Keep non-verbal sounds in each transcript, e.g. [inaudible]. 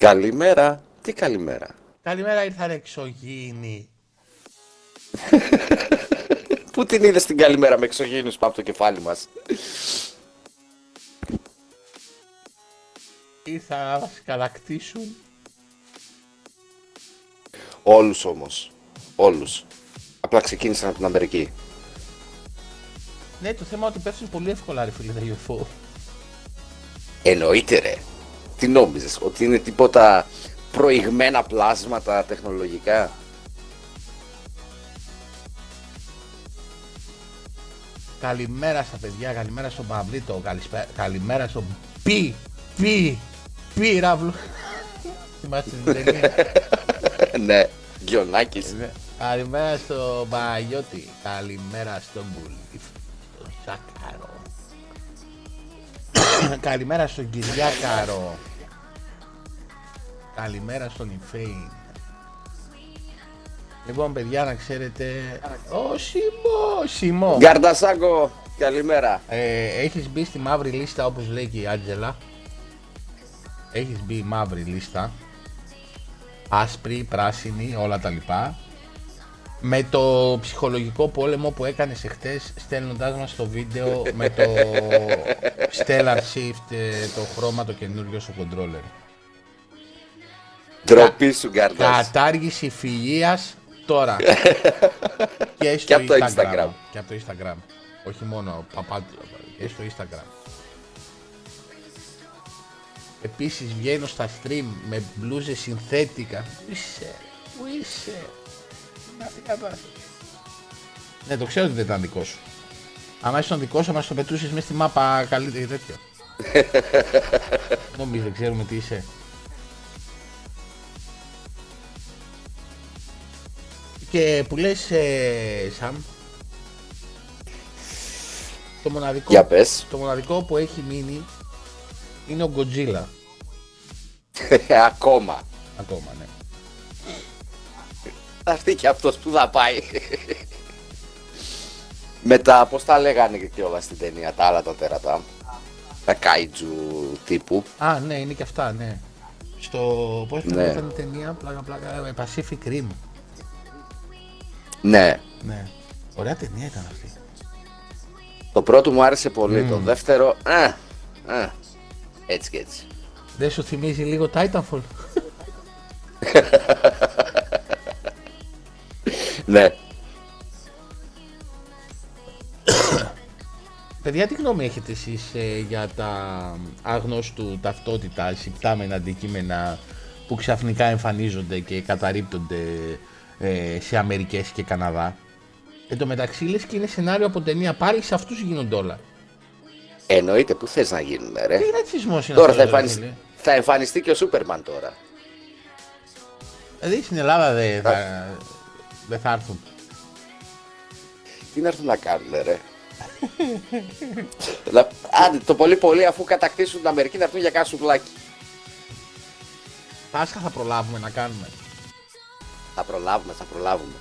Καλημέρα. Τι καλημέρα. Καλημέρα ήρθαν εξωγήινοι. [laughs] Πού την είδες την καλημέρα με εξωγήινους πάνω από το κεφάλι μας; Ήρθαν να μας κατακτήσουν. Όλους όμως. Όλους. Απλά ξεκίνησαν από την Αμερική. Ναι, το θέμα είναι ότι πέφτουν πολύ εύκολα ρε φίλε τα UFO. Εννοείται ρε. Τι νόμιζες, ότι είναι τίποτα προηγμένα πλάσματα τεχνολογικά; Καλημέρα στα παιδιά, καλημέρα στον Παυλίτο, καλησπέ- καλημέρα στον Πι, Πι, Πύραυλο. [laughs] Θυμάστε την ταινία; ναι. Γιονάκης. Ναι. Καλημέρα στον Παναγιώτη, καλημέρα στον Μπουλίφ, στον Σάκαρο. [coughs] καλημέρα στον Κυριάκαρο. Καλημέρα στον Ιφέιν. Λοιπόν, παιδιά, να ξέρετε. Ω Σιμό, Σιμό. Γκαρντασάκο. Καλημέρα. Ε, έχεις μπει στη μαύρη λίστα όπως λέει και η Άντζελα. Έχεις μπει μαύρη λίστα. Άσπρη, πράσινη, όλα τα λοιπά. Με το ψυχολογικό πόλεμο που έκανες εχθές στέλνοντάς μας το βίντεο με το [laughs] Stellar Shift, ε, το χρώμα το καινούριο στο controller. Ντροπή σου Γκαρντας. Κατάργηση φιλίας τώρα. [laughs] και στο Και από το Instagram. Instagram. Και από το Instagram. Όχι μόνο παπάντλο, και στο Instagram. Επίσης βγαίνω στα stream με μπλούζες συνθέτικα. Πού είσαι, πού είσαι. Να αυτή η κατάσταση. Ναι, το ξέρω ότι δεν ήταν δικό σου. Άμα ήσουν δικός σου, μας το πετούσες μέσα στη μάπα καλύτερη τέτοιο. [laughs] Νομίζω δεν ξέρουμε τι είσαι. Και που λες, ε, Σαμ, το μοναδικό, Για πες. το μοναδικό που έχει μείνει είναι ο Godzilla. [laughs] Ακόμα. Ακόμα, ναι. Θα έρθει και αυτός που θα πάει. Μετά, πώς τα λέγανε και κιόλας στην ταινία, τα άλλα τα τέρατα. Τα κάιτζου τύπου. Α, ναι, είναι και αυτά, ναι. Στο, πώς Ναι. ναι. η ταινία, πλάκα πλάκα, ε, Pacific Rim. Ναι. Ναι. Ωραία ταινία ήταν αυτή. Το πρώτο μου άρεσε πολύ. Το δεύτερο, α, α, έτσι και έτσι. Δεν σου θυμίζει λίγο Titanfall; [laughs] Ναι. [coughs] Παιδιά, τι γνώμη έχετε εσείς ε, για τα αγνώστου ταυτότητας, υπτάμενα αντικείμενα που ξαφνικά εμφανίζονται και καταρρίπτονται ε, σε Αμερικές και Καναδά. Εν τω μεταξύ λες και είναι σενάριο από ταινία πάλι σε αυτούς γίνονται όλα. Εννοείται, πού θες να γίνουν, ρε; Τι ρατσισμός είναι Τώρα θα, αυτός, ρε εμφανισ- φίλε. θα εμφανιστεί και ο Σούπερμαν τώρα. Δηλαδή στην Ελλάδα δεν θα, δεν θα έρθουν. Τι να έρθουν να κάνουν, ρε; [laughs] Να- Άντε, το πολύ πολύ αφού κατακτήσουν την Αμερική να έρθουν για κάνα σουβλάκι. Πάσχα θα προλάβουμε να κάνουμε. Θα προλάβουμε, θα προλάβουμε.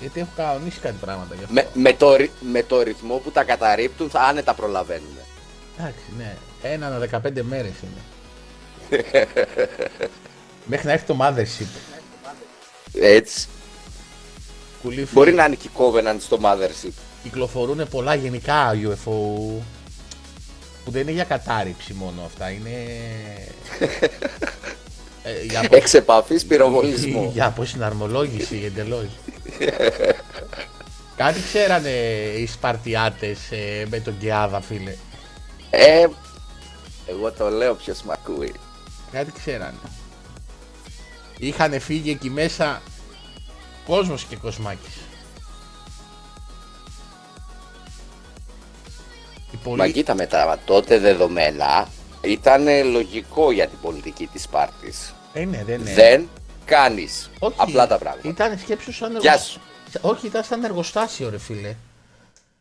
Γιατί έχω κανονίσει κάτι πράγματα γι' αυτό. Με, με, το, ρυ- με το ρυθμό που τα καταρρύπτουν θα άνετα προλαβαίνουμε. Εντάξει, ναι. Ένα ανά 15 μέρες είναι. [laughs] Μέχρι να έρθει το Mothership. Έτσι. Κουλήφι. Μπορεί να είναι και η Covenant στο Mothership. Κυκλοφορούν πολλά γενικά UFO που δεν είναι για κατάρριψη μόνο αυτά. Είναι. [laughs] ε, για, απο... Εξ επαφής πυροβολισμό. [laughs] για αποσυναρμολόγηση εντελώ. Κάτι ξέρανε οι Σπαρτιάτες ε, με τον Κιάδα, φίλε; Ε, εγώ το λέω ποιος μ' ακούει. Κάτι ξέρανε. Είχαν φύγει εκεί μέσα κόσμος και κοσμάκης. Οι πολλοί- Μα κοίτα με τα τότε δεδομένα ήταν λογικό για την πολιτική της Σπάρτης. Ε, ναι, δεν είναι. Δεν κάνεις Όχι, απλά τα πράγματα. Ήταν σκέψου σαν Γεια εργοστάσιο. Όχι, ήταν σαν εργοστάσιο, ρε φίλε.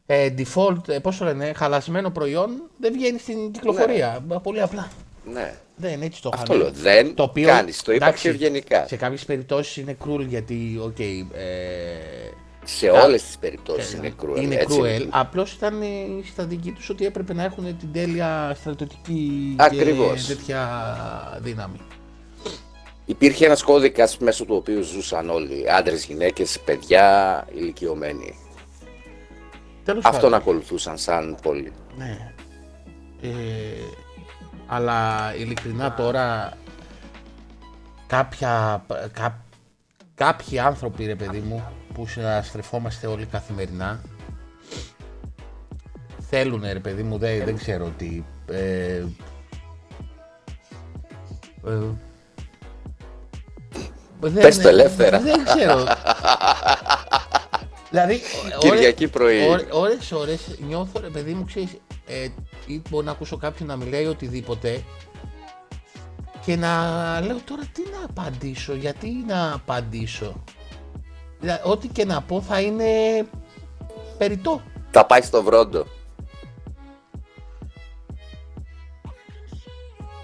Ε, default, ε, πώς το λένε, χαλασμένο προϊόν δεν βγαίνει στην κυκλοφορία. Μα Πολύ απλά. Ναι. Δεν έτσι το Αυτό είχαν. λέω. Δεν Το οποίο, κάνεις. Το είπα εντάξει, πιο ευγενικά. Σε κάποιες περιπτώσεις είναι cruel γιατί, οκ, ε, Σε όλες τις περιπτώσεις είναι cruel. είναι έτσι. cruel. Απλώς ήταν ε, στα δική τους ότι έπρεπε να έχουν την τέλεια στρατιωτική Ακριβώς. και τέτοια δύναμη. Υπήρχε ένας κώδικας μέσω του οποίου ζούσαν όλοι, άντρες, γυναίκες, παιδιά, ηλικιωμένοι. Τέλος Αυτόν πάντων. ακολουθούσαν σαν πόλη. Ναι. Ε, αλλά ειλικρινά τώρα κάποια, κά, κάποιοι άνθρωποι ρε παιδί μου που συναστρεφόμαστε όλοι καθημερινά θέλουν ρε παιδί μου δεν, δεν ξέρω τι ε, ε, δεν- Πες το ελεύθερα. Δεν ξέρω. δηλαδή, Κυριακή πρωί. Ώρες, ώρες, ώρες νιώθω ρε παιδί μου, ξέρεις, ε, ή μπορεί να ακούσω κάποιον να μιλάει οτιδήποτε και να λέω τώρα τι να απαντήσω, γιατί να απαντήσω; Δηλαδή, ό,τι και να πω θα είναι περιττό. Θα πάει στο βρόντο.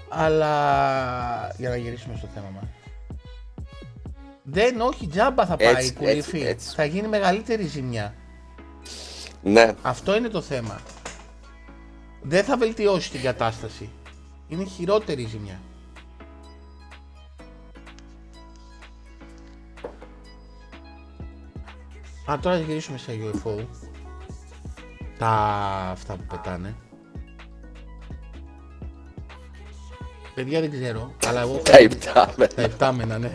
Αλλά για να γυρίσουμε στο θέμα μας. Δεν, όχι, τζάμπα θα πάει Έτσι, η κουλήφη. έτσι, έτσι. Θα γίνει μεγαλύτερη ζημιά. Ναι. Αυτό είναι το θέμα. Δεν θα βελτιώσει την κατάσταση. Είναι χειρότερη η ζημιά. Α, τώρα να γυρίσουμε σε UFO. Τα αυτά που πετάνε. Παιδιά δεν ξέρω, αλλά εγώ Τα υπτάμε. τα επτάμενα, ναι.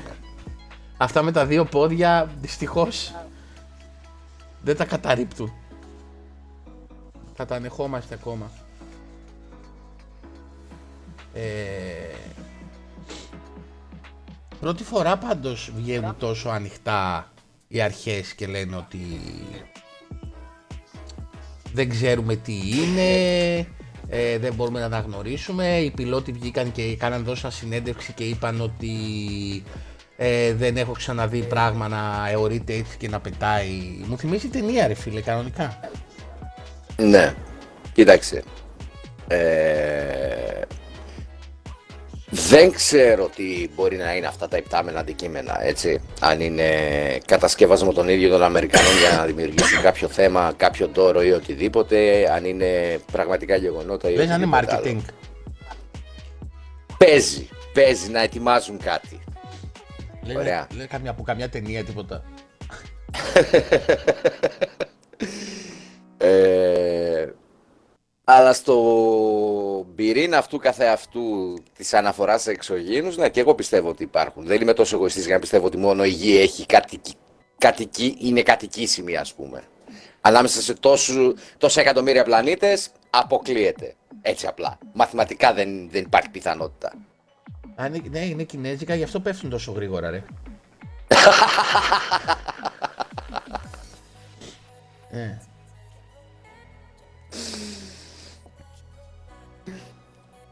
Αυτά με τα δύο πόδια, δυστυχώς, δεν τα καταρρύπτουν. Θα τα ανεχόμαστε ακόμα. Ε, πρώτη φορά πάντως βγαίνουν τόσο ανοιχτά οι αρχές και λένε ότι δεν ξέρουμε τι είναι, ε, δεν μπορούμε να τα γνωρίσουμε. Οι πιλότοι βγήκαν και κάναν δώσα συνέντευξη και είπαν ότι ε, δεν έχω ξαναδεί πράγμα να αιωρείται έτσι και να πετάει. Μου θυμίζει ταινία ρε φίλε, κανονικά. Ναι. Κοίταξε. Ε, δεν ξέρω τι μπορεί να είναι αυτά τα υπτάμενα αντικείμενα, έτσι. Αν είναι κατασκεύασμα των ίδιων των Αμερικανών για να δημιουργήσουν [coughs] κάποιο θέμα, κάποιο τόρο ή οτιδήποτε, αν είναι πραγματικά γεγονότα ή Δεν είναι οτιδήποτε άλλο. marketing. Παίζει, παίζει να ετοιμάζουν κάτι. Λένε, Ωραία. λένε καμιά, από καμιά ταινία τίποτα. [laughs] Ε, αλλά στο πυρήνα αυτού καθεαυτού της αναφοράς σε εξωγήινους, ναι, και εγώ πιστεύω ότι υπάρχουν. Δεν είμαι τόσο εγωιστής για να πιστεύω ότι μόνο η γη έχει κατοικη, κατοικη, είναι κατοικήσιμη, ας πούμε. Ανάμεσα σε τόσου, τόσα εκατομμύρια πλανήτες αποκλείεται. Έτσι απλά. Μαθηματικά δεν, δεν υπάρχει πιθανότητα. Αν είναι, ναι, είναι κινέζικα, γι' αυτό πέφτουν τόσο γρήγορα, ρε. ε.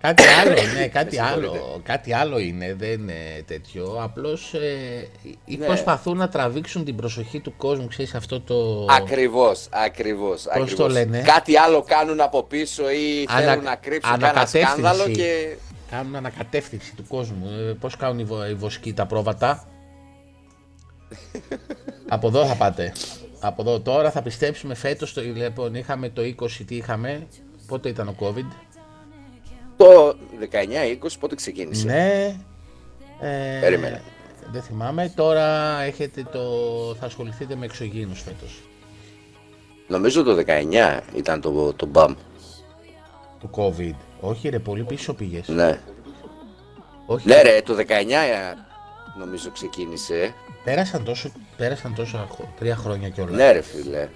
Κάτι άλλο, ναι, [laughs] κάτι άλλο, κάτι άλλο είναι, δεν είναι τέτοιο. Απλώς ε, ή Ναι. προσπαθούν να τραβήξουν την προσοχή του κόσμου, ξέρεις αυτό το... Ακριβώς, ακριβώς, το ακριβώς. λένε; Κάτι άλλο κάνουν από πίσω ή Ανα- θέλουν να κρύψουν κανένα ανακατεύθυνση. σκάνδαλο και... Κάνουν ανακατεύθυνση του κόσμου. Ε, πώς κάνουν οι, βο- οι βοσκοί τα πρόβατα; Από εδώ θα πάτε. Από εδώ τώρα θα πιστέψουμε φέτος, το, λοιπόν είχαμε το 20, τι είχαμε, πότε ήταν ο COVID; Το 19-20 πότε ξεκίνησε; Ναι. Ε, Περίμενε. Δεν θυμάμαι. Τώρα έχετε το, θα ασχοληθείτε με εξωγήινους φέτος. Νομίζω το 19 ήταν το, το BAM. Του COVID. Όχι ρε, πολύ πίσω πήγες. Ναι. Όχι, Ναι ρε, το 19 νομίζω ξεκίνησε. πέρασαν τόσο, πέρασαν τόσο τρία χρόνια κιόλας. Ναι ρε φίλε.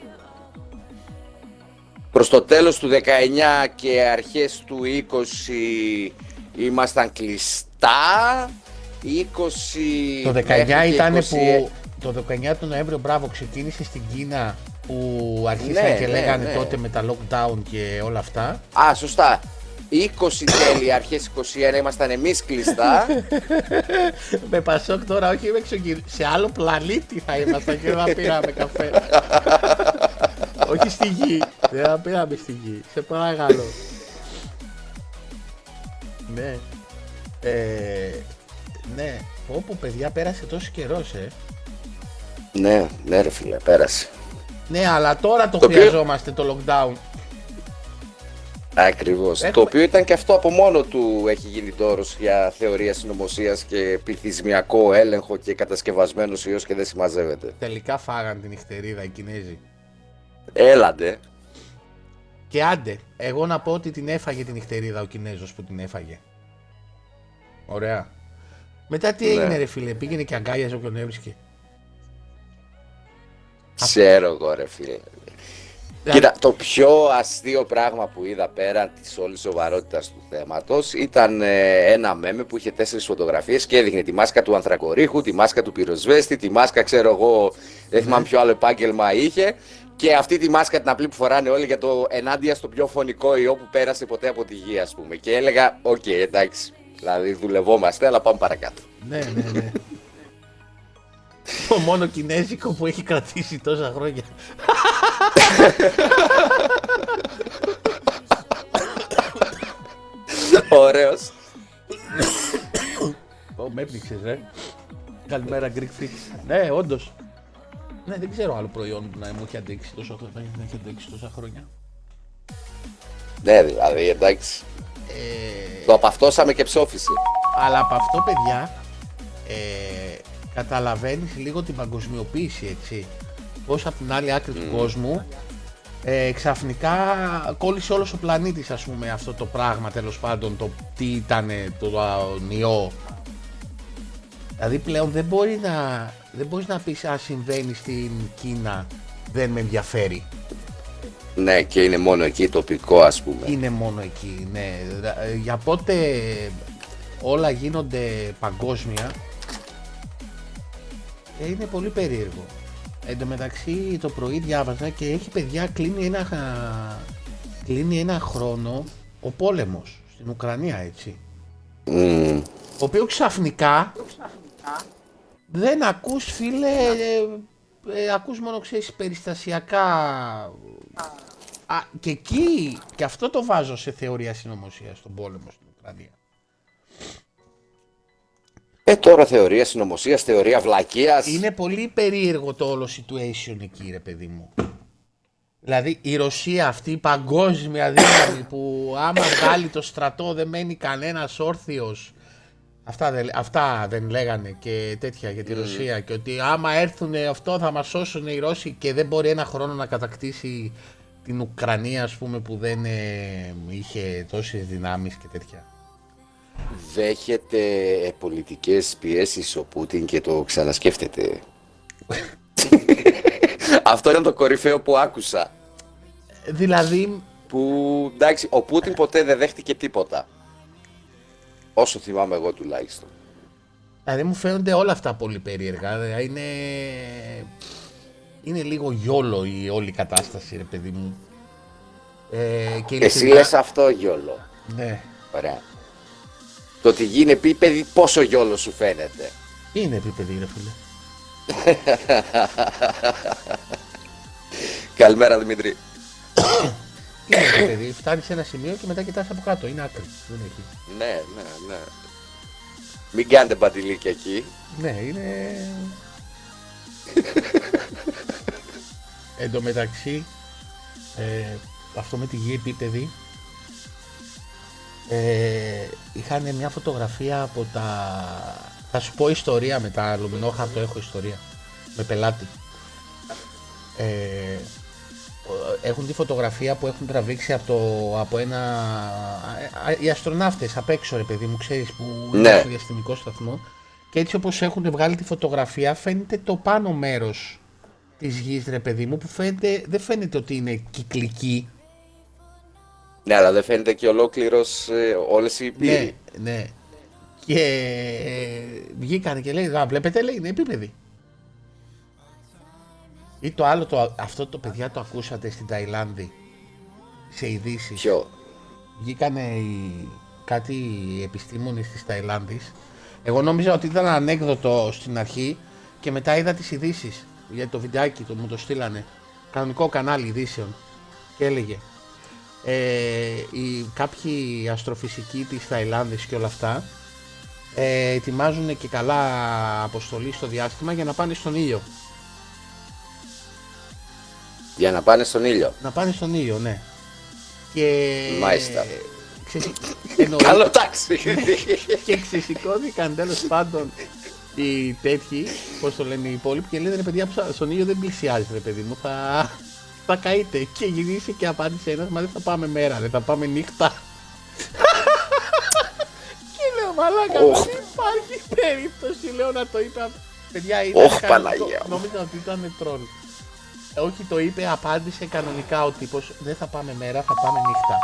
Προς το τέλος του 19 και αρχές του 20 ήμασταν κλειστά. 20 Το 19 μέχρι και ήταν 20 που. Το 19 του Νοέμβριο, μπράβο, ξεκίνησε στην Κίνα που αρχίσαν Ναι, και ναι, λέγανε ναι. τότε με τα lockdown και όλα αυτά. Α, σωστά. 20 τέλη, αρχές 21 ήμασταν εμείς κλειστά. [laughs] με Πασόκ τώρα, όχι με εξωγήινο. Σε άλλο πλανήτη θα ήμασταν και δεν θα πήραμε καφέ. [laughs] όχι στη γη. Δεν θα πήραμε στη γη. Σε παρακαλώ. ναι. Ε, ναι. Όπου παιδιά πέρασε τόσος καιρός, ε. ναι, ναι ρε φίλε, πέρασε. Ναι, αλλά τώρα το, Το οποίο- χρειαζόμαστε το lockdown. Ακριβώς. Το οποίο ήταν και αυτό από μόνο του έχει γίνει τόρος για θεωρία συνωμοσίας και πληθυσμιακό έλεγχο και κατασκευασμένος ιός και δεν συμμαζεύεται. Τελικά φάγαν την νυχτερίδα οι Κινέζοι. Έλαντε. Και άντε, εγώ να πω ότι την έφαγε την νυχτερίδα ο Κινέζος που την έφαγε. Ωραία. Μετά τι Ναι. έγινε ρε φίλε, πήγαινε και αγκάλιαζε όποιον έβρισκε. Ξέρω εγώ ρε φίλε. Κοίτα, το πιο αστείο πράγμα που είδα πέραν της όλης σοβαρότητας του θέματος ήταν ε, ένα μέμε που είχε τέσσερις φωτογραφίες και έδειχνε τη μάσκα του ανθρακορίχου, τη μάσκα του πυροσβέστη, τη μάσκα ξέρω εγώ, δεν θυμάμαι ποιο άλλο επάγγελμα είχε και αυτή τη μάσκα την απλή που φοράνε όλοι για το ενάντια στο πιο φονικό ιό που πέρασε ποτέ από τη γη ας πούμε και έλεγα οκ εντάξει, δηλαδή δουλευόμαστε αλλά πάμε παρακάτω. Ναι, ναι, ναι. Το μόνο κινέζικο που έχει κρατήσει τόσα χρόνια. Ωραίος. Ω, με έπνιξες ρε. Καλημέρα Greek Freaks. Ναι, όντως. Ναι, δεν ξέρω άλλο προϊόν που να μου έχει αντέξει τόσο χρόνια. Να έχει αντέξει τόσα χρόνια. Ναι δηλαδή εντάξει, Ε, το απαυτώσαμε και ψόφισε. Αλλά από αυτό, παιδιά, ε, καταλαβαίνεις λίγο την παγκοσμιοποίηση, έτσι. Πώς από την άλλη άκρη του κόσμου ε, ξαφνικά κόλλησε όλος ο πλανήτης, ας πούμε, αυτό το πράγμα, τέλος πάντων, το τι ήταν το α, ιό. Δηλαδή πλέον δεν μπορεί να, δεν μπορείς να πεις, α, συμβαίνει στην Κίνα, δεν με ενδιαφέρει. Ναι, και είναι μόνο εκεί τοπικό, ας πούμε. Είναι μόνο εκεί, ναι. Δα- ε, Για πότε όλα γίνονται παγκόσμια, ε, είναι πολύ περίεργο. Εν τω μεταξύ το πρωί διάβαζα και έχει παιδιά κλείνει ένα, χα- κλείνει ένα χρόνο ο πόλεμος στην Ουκρανία, έτσι. Μμμ. Ο οποίος ξαφνικά δεν ακούς φίλε, ε, ε, ακούς μόνο ξέρεις περιστασιακά Α, και εκεί, και αυτό το βάζω σε θεωρία συνωμοσία στον πόλεμο στην Ουκρανία. Ε, τώρα θεωρία συνωμοσίας, θεωρία βλακείας. Είναι πολύ περίεργο το όλο situation εκεί ρε παιδί μου. Δηλαδή η Ρωσία αυτή η παγκόσμια δύναμη που άμα βγάλει το στρατό δεν μένει κανένας όρθιος. Αυτά δεν, αυτά δεν λέγανε και τέτοια για τη Ρωσία και ότι άμα έρθουν αυτό θα μας σώσουν οι Ρώσοι και δεν μπορεί ένα χρόνο να κατακτήσει την Ουκρανία ας πούμε που δεν ε, είχε τόσες δυνάμεις και τέτοια. Δέχεται ε, πολιτικές πιέσεις ο Πούτιν και το ξανασκέφτεται. [laughs] Αυτό ήταν το κορυφαίο που άκουσα. Δηλαδή Που εντάξει, ο Πούτιν ποτέ δεν δέχτηκε τίποτα. Όσο θυμάμαι εγώ τουλάχιστον. Δηλαδή μου φαίνονται όλα αυτά πολύ περίεργα. Δηλαδή είναι, είναι λίγο γιόλο η όλη κατάσταση, ρε παιδί μου. Ε, και Εσύ ειλικρινά- λες αυτό γιόλο. Ναι, Ωραία. Το ότι γίνει επίπεδη πόσο γιόλος σου φαίνεται. είναι επίπεδη, ρε φίλε. [laughs] Καλημέρα Δημήτρη. Είναι επίπεδη. Φτάνεις σε ένα σημείο και μετά κοιτάς από κάτω. Είναι άκρη. Δεν έχει. Ναι, ναι, ναι. Μην κάνετε μπαντιλίκια εκεί. Ναι, είναι. [laughs] Εν τω μεταξύ, ε, αυτό με τη γη επίπεδη, ε, είχαν μια φωτογραφία από τα... Θα σου πω ιστορία μετά, λουμινόχαρτο έχω ιστορία, με πελάτη. Ε, έχουν τη φωτογραφία που έχουν τραβήξει από, το, από ένα... α, Οι αστροναύτες απ' έξω ρε παιδί μου, ξέρεις, που είναι Ναι. στο διαστημικό σταθμό. Και έτσι όπως έχουν βγάλει τη φωτογραφία φαίνεται το πάνω μέρος της γης ρε παιδί μου που φαίνεται, δεν φαίνεται ότι είναι κυκλική. Ναι, αλλά δεν φαίνεται και ολόκληρος ε, όλες οι Ναι, πύροι. ναι. Και ε, βγήκανε και λέει, «Α, βλέπετε λέει είναι επίπεδη. Ή το άλλο, το, αυτό το παιδιά το ακούσατε στην Ταϊλάνδη σε ειδήσεις. Ποιο; Βγήκανε οι, κάτι οι επιστήμονες της Ταϊλάνδης. Εγώ νόμιζα ότι ήταν ανέκδοτο στην αρχή και μετά είδα τις ειδήσεις. Γιατί το βιντεάκι το, μου το στείλανε. Κανονικό κανάλι ειδήσεων. Και έλεγε ε, οι, κάποιοι αστροφυσικοί της Ταϊλάνδης και όλα αυτά ε, ετοιμάζουν και καλά αποστολή στο διάστημα για να πάνε στον ήλιο. Για να πάνε στον ήλιο. Να πάνε στον ήλιο, ναι. Και... Μάλιστα. Ξεσυ... [laughs] εννοεί- Καλό ταξίδι. και ξεσηκώθηκαν τέλος πάντων οι τέτοιοι, πώς το λένε οι υπόλοιποι, και λένε ρε παιδιά, που στον ήλιο δεν πλησιάζει, ρε παιδί μου, θα, θα καείτε. Και γυρίσει και απάντησε ένας, μα δεν θα πάμε μέρα, δεν θα πάμε νύχτα. και λέω, μαλάκα, Οχ. δεν υπάρχει περίπτωση, λέω να το είπε. Παιδιά, ήταν Οχ, κανονικό. Παναγία μου. Νόμιζα ότι ήταν τρόλ. Ε, Όχι, το είπε, απάντησε κανονικά ο τύπος, δεν θα πάμε μέρα, θα πάμε νύχτα.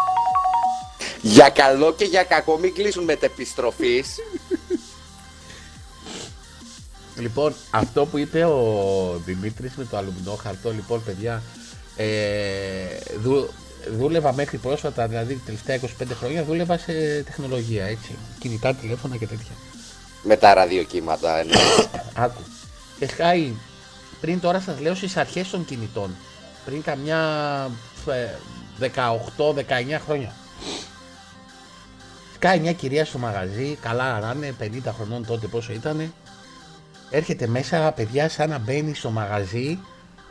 για καλό και για κακό μην κλείσουν μετεπιστροφής. Λοιπόν, αυτό που είπε ο Δημήτρης με το αλουμινό χαρτό, λοιπόν, παιδιά, ε, δου, δούλευα μέχρι πρόσφατα, δηλαδή τα τελευταία 25 χρόνια, δούλευα σε τεχνολογία, έτσι. Κινητά, τηλέφωνα και τέτοια. Με τα ραδιοκύματα. ναι. [coughs] Άκου. Και σκάει, πριν τώρα σας λέω στις αρχές των κινητών, πριν καμιά ε, 18-19 χρόνια. Σκάει μια κυρία στο μαγαζί, καλά να είναι, 50 χρονών τότε πόσο ήτανε. Έρχεται μέσα, παιδιά, σαν να μπαίνει στο μαγαζί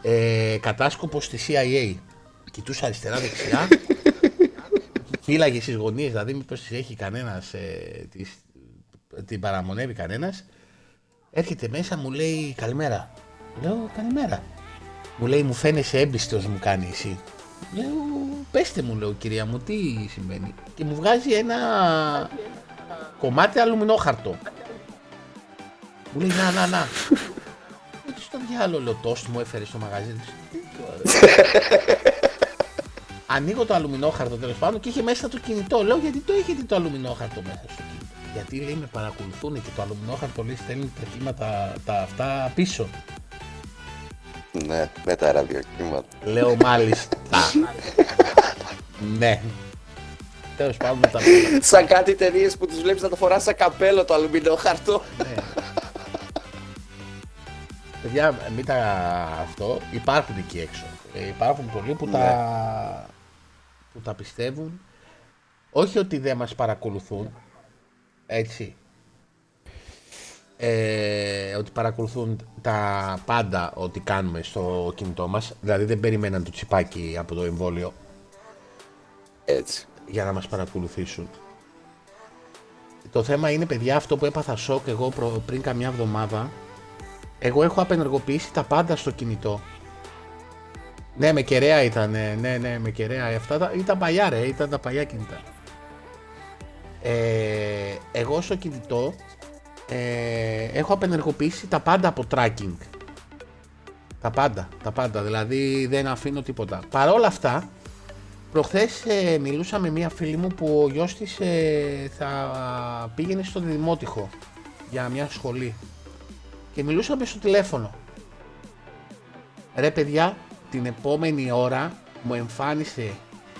ε, κατάσκοπος στη CIA. Κοιτούσε αριστερά δεξιά. Φύλαγε στις γωνίες, δηλαδή μήπως τις έχει κανένας, ε, τις, την παραμονεύει κανένας. Έρχεται μέσα, μου λέει καλημέρα. Λέω καλημέρα. Μου λέει μου φαίνεσαι έμπιστος μου κάνει εσύ. Λέω πέστε μου λέω κυρία μου τι συμβαίνει. Και μου βγάζει ένα κομμάτι αλουμινόχαρτο. Μου λέει να να να. Τι στο διάλογο λέω τόστ μου έφερες στο μαγαζί. Τι το- [laughs] Ανοίγω το αλουμινόχαρτο τέλος πάντων και είχε μέσα το κινητό. Λέω γιατί το έχετε το αλουμινόχαρτο μέσα στο κινητό; Γιατί λέει με παρακολουθούν και το αλουμινόχαρτο λέει στέλνει τα κύματα τα αυτά πίσω. ναι, με τα ραδιοκύματα. Λέω μάλιστα. [laughs] ναι. Τέλος πάντων μετά. Σαν κάτι ταινίες που τους βλέπεις να το φοράς σαν καπέλο το αλουμινό χαρτό. ναι. Παιδιά, μην τα αυτό. Υπάρχουν εκεί έξω. Ε, υπάρχουν πολλοί που, τα, που τα πιστεύουν. Όχι ότι δεν μας παρακολουθούν. Έτσι. Ε, ότι παρακολουθούν τα πάντα ότι κάνουμε στο κινητό μας. Δηλαδή δεν περιμέναν το τσιπάκι από το εμβόλιο Έτσι. για να μας παρακολουθήσουν. Το θέμα είναι, παιδιά, αυτό που έπαθα σοκ εγώ προ- πριν καμιά εβδομάδα. Εγώ έχω απενεργοποιήσει τα πάντα στο κινητό. Ναι, με κεραία ήταν, ναι, ναι, με κεραία. Αυτά τα, ήταν παλιά ρε, ήταν τα παλιά κινητά. Ε, εγώ στο κινητό ε, έχω απενεργοποιήσει τα πάντα από tracking. Τα πάντα, τα πάντα, δηλαδή δεν αφήνω τίποτα. Παρ' όλα αυτά, Προχθές ε, μιλούσα με μία φίλη μου που ο γιος της ε, θα πήγαινε στο Δημότυχο για μια σχολή και μιλούσαμε στο τηλέφωνο. Ρε παιδιά, την επόμενη ώρα μου εμφάνισε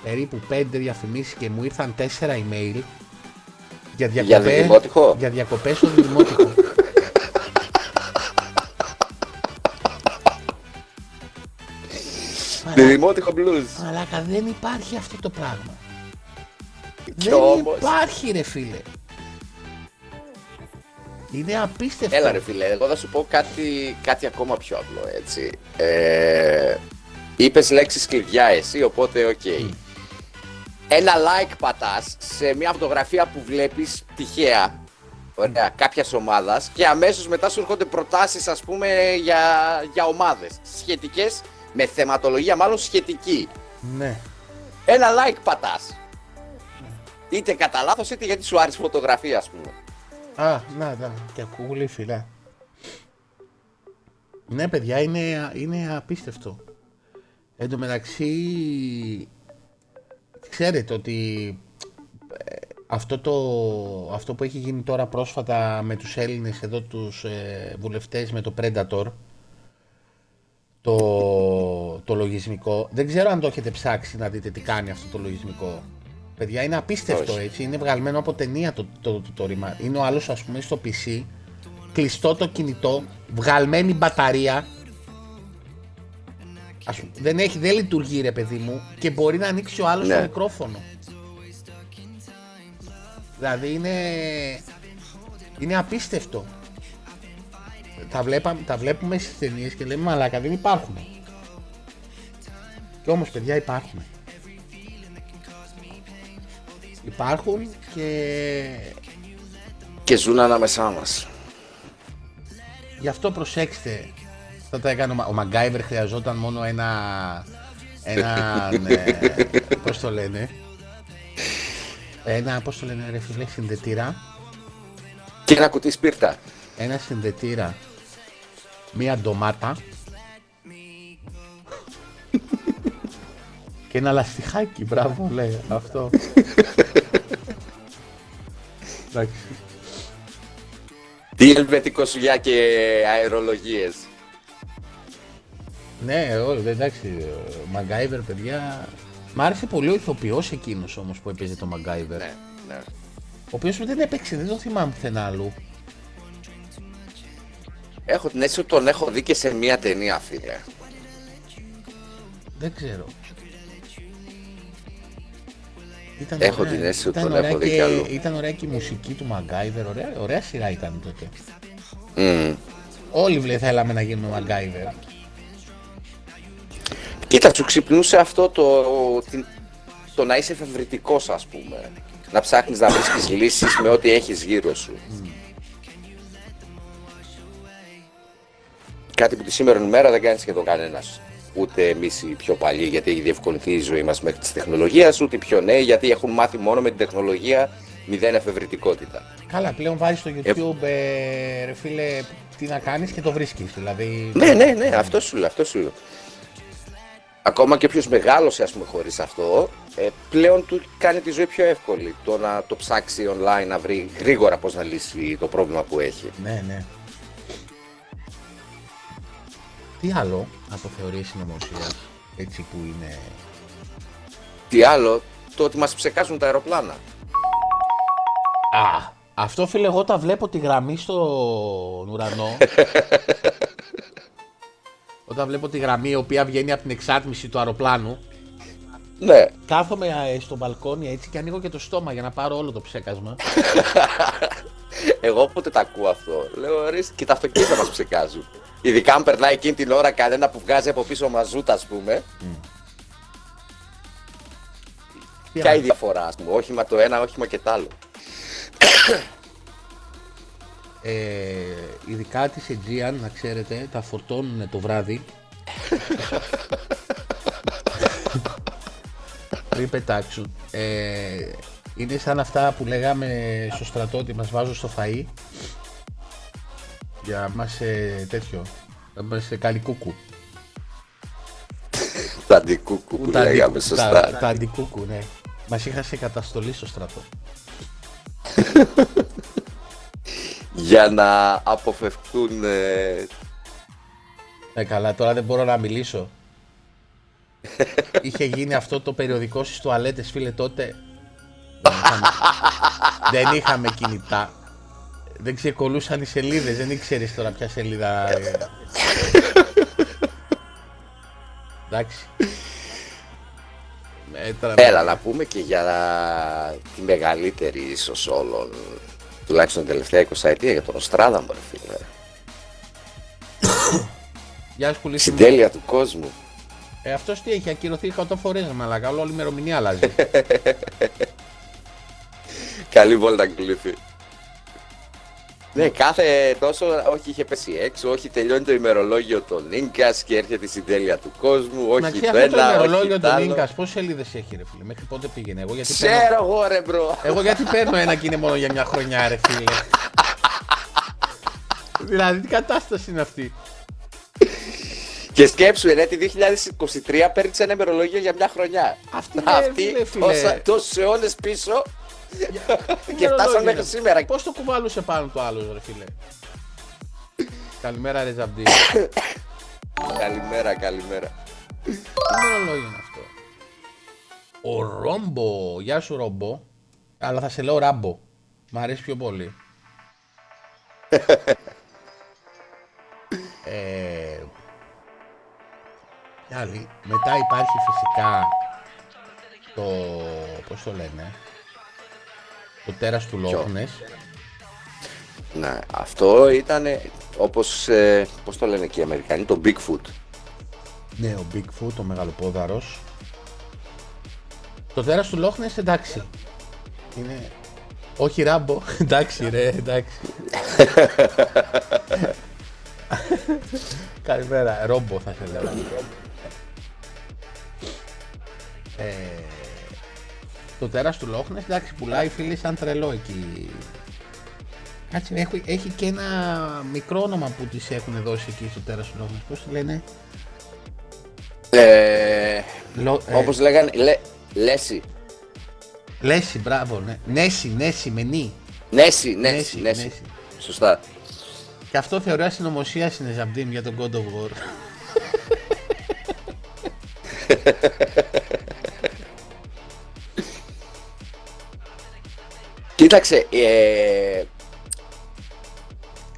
περίπου 5 διαφημίσεις και μου ήρθαν 4 email για διακοπές, Δημότυχο; για διακοπές στο Δημότυχο. Μαλάκα, Δημότυχο blues. Μαλάκα δεν υπάρχει αυτό το πράγμα. Κι δεν όμως. υπάρχει ρε φίλε. Είναι απίστευτο. Έλα ρε φίλε, εγώ θα σου πω κάτι, κάτι ακόμα πιο απλό έτσι. Ε, είπες λέξεις κλειδιά εσύ, οπότε οκ. Ένα like πατάς σε μια φωτογραφία που βλέπεις τυχαία, ωραία, κάποιας ομάδας και αμέσως μετά σου έρχονται προτάσεις ας πούμε για, για ομάδες σχετικές, με θεματολογία μάλλον σχετική. Ναι. Ένα like πατάς. Είτε κατά λάθος είτε γιατί σου άρεσε η φωτογραφία ας πούμε. Α, να, να, και ακούγουλη φυλά. Ναι, παιδιά, είναι, είναι απίστευτο. Εν τω μεταξύ, ξέρετε ότι ε, αυτό, το, αυτό που έχει γίνει τώρα πρόσφατα με τους Έλληνες εδώ τους ε, βουλευτές με το Predator, το, το λογισμικό, δεν ξέρω αν το έχετε ψάξει να δείτε τι κάνει αυτό το λογισμικό. Παιδιά, είναι απίστευτο Όχι. έτσι. Είναι βγαλμένο από ταινία το, το, το, το ρήμα. Είναι ο άλλος, ας πούμε, στο PC, κλειστό το κινητό, βγαλμένη μπαταρία. Ας πούμε, δεν, έχει, δεν λειτουργεί, ρε παιδί μου, και μπορεί να ανοίξει ο άλλος Ναι. το μικρόφωνο. Δηλαδή είναι. Είναι απίστευτο. Τα, βλέπα, τα βλέπουμε στις ταινίες και λέμε μαλάκα δεν υπάρχουν. Και όμως παιδιά υπάρχουν. Υπάρχουν και Και ζουν ανάμεσά μας. γι' αυτό προσέξτε. Θα τα έκανε ο Μα- ο Μαγκάιβερ χρειαζόταν μόνο ένα. Ένα. ναι, [laughs] πώς το λένε; Ένα, πώς το λένε ρε φίλε, συνδετήρα. Και ένα κουτί σπίρτα. Ένα συνδετήρα. Μία ντομάτα. Και ένα λαστιχάκι, μπράβο λέει αυτό. Εντάξει. Τι ελβετικό σουλιά και αερολογίες. Ναι, ό, εντάξει, ο Μαγκάιβερ, παιδιά. Μ' άρεσε πολύ ο ηθοποιός εκείνος όμως που έπαιζε το Μαγκάιβερ. Ναι, ναι. Ο οποίος δεν έπαιξε, δεν το θυμάμαι πουθενά αλλού. Έχω την αίσθηση ότι τον έχω δει και σε μία ταινία, φίλε. Δεν ξέρω. Ήταν Έχω ωραία. την αίσθηση ότι Ήταν τον ωραία έχω δει και- κι αλλού. Ήταν ωραία και η μουσική του Μαγκάιβερ, ωραία, ωραία σειρά ήταν τότε. Μμμ. Όλοι βλέ θέλαμε να γίνουμε Μαγκάιβερ. Κοίτα, σου ξυπνούσε αυτό το, την- το να είσαι εφευρετικός, ας πούμε. Να ψάχνεις να βρίσκεις λύσεις με ό,τι έχεις γύρω σου. Κάτι που τη σήμερα μέρα δεν κάνεις σχεδόν κανένας. Ούτε εμείς οι πιο παλιοί, γιατί έχει διευκολυνθεί η ζωή μας μέχρι της τεχνολογίας, ούτε οι πιο νέοι, γιατί έχουν μάθει μόνο με την τεχνολογία μηδέν εφευρετικότητα. Καλά, πλέον βάζεις στο YouTube, ε, ρε φίλε, τι να κάνεις και το βρίσκεις. Δηλαδή, Ναι, ναι, ναι, αυτό σου λέω, αυτό σου λέω. Ακόμα και ποιος μεγάλωσε, ας πούμε, χωρίς αυτό, ε, πλέον του κάνει τη ζωή πιο εύκολη. Το να το ψάξει online, να βρει γρήγορα πώς να λύσει το πρόβλημα που έχει. ναι, ναι. Τι άλλο από θεωρίες συνωμοσία, έτσι που είναι... Τι άλλο, το ότι μας ψεκάζουν τα αεροπλάνα. Α, αυτό φίλε, εγώ τα βλέπω τη γραμμή στον ουρανό. [laughs] Όταν βλέπω τη γραμμή η οποία βγαίνει από την εξάτμιση του αεροπλάνου, Ναι, κάθομαι ε, στο μπαλκόνι έτσι και ανοίγω και το στόμα για να πάρω όλο το ψέκασμα. [laughs] εγώ όποτε τα ακούω αυτό, λέω ρε, και τα αυτοκίνητα μας ψεκάζουν. Ειδικά αν περνάει εκείνη την ώρα κανένα που βγάζει από πίσω μαζούτα, ας πούμε. Τι Ποια η άλλο. διαφορά, ας πούμε, όχημα το ένα, όχημα και το άλλο. Ε, ειδικά τη Aegean, να ξέρετε, τα φορτώνουν το βράδυ. Πριν πετάξουν. Ε, είναι σαν αυτά που λέγαμε στο στρατό ότι μας βάζουν στο φαΐ για να μας ε, τέτοιο, να μας ε, κάνει κούκου. [laughs] Τα αντικούκου που Τα αντι- λέγαμε τα, σωστά. τα αντικούκου, ναι. Μας είχα σε καταστολή στο στρατό. [laughs] για να αποφευχθούν ε, Ναι, καλά, τώρα δεν μπορώ να μιλήσω. [laughs] Είχε γίνει αυτό το περιοδικό στις τουαλέτες, φίλε, τότε. Δεν είχαμε, δεν είχαμε κινητά. Δεν ξεκολούσαν οι σελίδες, δεν ήξερες τώρα ποια σελίδα... ε. Εντάξει. Ε, τώρα- Έλα να πούμε και για τη μεγαλύτερη ίσως όλων τουλάχιστον την τελευταία 20 ετία για τον Οστράδα μου ρε φίλε. [coughs] Γεια σου, Κουλή. Συντέλεια του κόσμου. Ε, αυτός τι έχει ακυρωθεί 100 φορές, μαλάκα, όλη η ημερομηνία αλλάζει. [laughs] Καλή βόλτα κλειφή. Ναι, κάθε τόσο, όχι είχε πέσει έξω, όχι τελειώνει το ημερολόγιο των Ίνκας και έρχεται η συντέλεια του κόσμου, όχι Εντάξει, το αυτό το ένα, ημερολόγιο όχι το του άλλο. Νίκας, πόσες σελίδες έχει ρε φίλε, μέχρι πότε πήγαινε, εγώ γιατί παίρνω... Ξέρω εγώ ρε μπρο. Εγώ γιατί παίρνω ένα και είναι μόνο για μια χρονιά ρε φίλε. δηλαδή τι κατάσταση είναι αυτή; Και σκέψου, ρε, τη 2023 παίρνεις ένα ημερολόγιο για μια χρονιά. Αυτή είναι, Αυτή φίλε, φίλε. τόσα, τόσους αιώνες πίσω [laughs] και Ημερολόγιο φτάσαμε είναι. μέχρι σήμερα. Πώς το κουβάλουσε πάνω του άλλος ρε φίλε; Καλημέρα ρε Ζαμπτή. [coughs] Καλημέρα, καλημέρα. Τι ημερολόγιο είναι αυτό; Ο Ρόμπο, γεια σου Ρόμπο. Αλλά θα σε λέω Ράμπο. Μ' αρέσει πιο πολύ. [coughs] ε, τι άλλη. Μετά υπάρχει φυσικά το, πώς το λένε, το τέρας του Λόχνες. Ναι, αυτό ήταν όπως, ε, πώς το λένε και οι Αμερικανοί, το Bigfoot. Ναι, ο Bigfoot, ο μεγαλοπόδαρος. Το τέρας του Λόχνες εντάξει. Είναι... Όχι Ράμπο, [laughs] εντάξει ρε, εντάξει. [laughs] Καλημέρα, Ρόμπο θα σε λέω. Ε, το τέρας του Λόχνες, εντάξει, πουλάει φίλοι σαν τρελό εκεί. Κάτσε, έχει, έχει και ένα μικρό όνομα που τις έχουν δώσει εκεί στο τέρας του Λόχνες. Πώς τη λένε, Ε, Λο, ε, όπως λέγανε, λέ, Λέση. Λέση, μπράβο, ναι. Νέση, Νέση, με νι. Νέση, Νέση, Νέση, Νέση. Νέση. Σωστά. Και αυτό θεωρώ συνωμοσία είναι Ζαμπτίμ για τον God of War. [laughs] Κοίταξε, ε,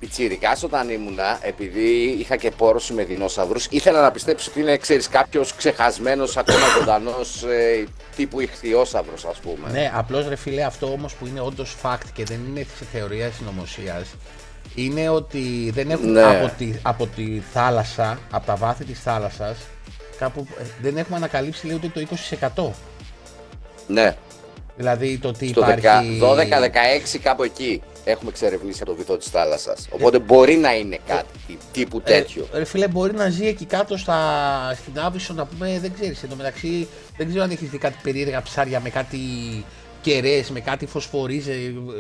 πιτσιρικάς όταν ήμουνα, επειδή είχα και πόρωση με δεινόσαυρους, ήθελα να πιστέψω ότι είναι, ξέρεις, κάποιος ξεχασμένος, ακόμα ζωντανός, ε, τύπου ηχθιόσαυρος, ας πούμε. ναι, απλώς ρε φίλε, αυτό όμως που είναι όντως fact και δεν είναι σε θεωρία συνωμοσίας, είναι ότι δεν έχουν Ναι. από, τη, από τη θάλασσα, από τα βάθη της θάλασσας, κάπου ε, δεν έχουμε ανακαλύψει λέει ούτε το 20%. Ναι, Δηλαδή το ότι στο υπάρχει. 12-16 κάπου εκεί έχουμε εξερευνήσει από το βυθό της θάλασσας. Οπότε μπορεί να είναι κάτι τύ- τύπου τέτοιο. Ε, ρε φίλε, μπορεί να ζει εκεί κάτω στα, στην Άβυσσο να πούμε, δεν ξέρεις, εν τω μεταξύ δεν ξέρω αν έχεις δει κάτι περίεργα ψάρια με κάτι κεραίες, με κάτι φωσφορίζε.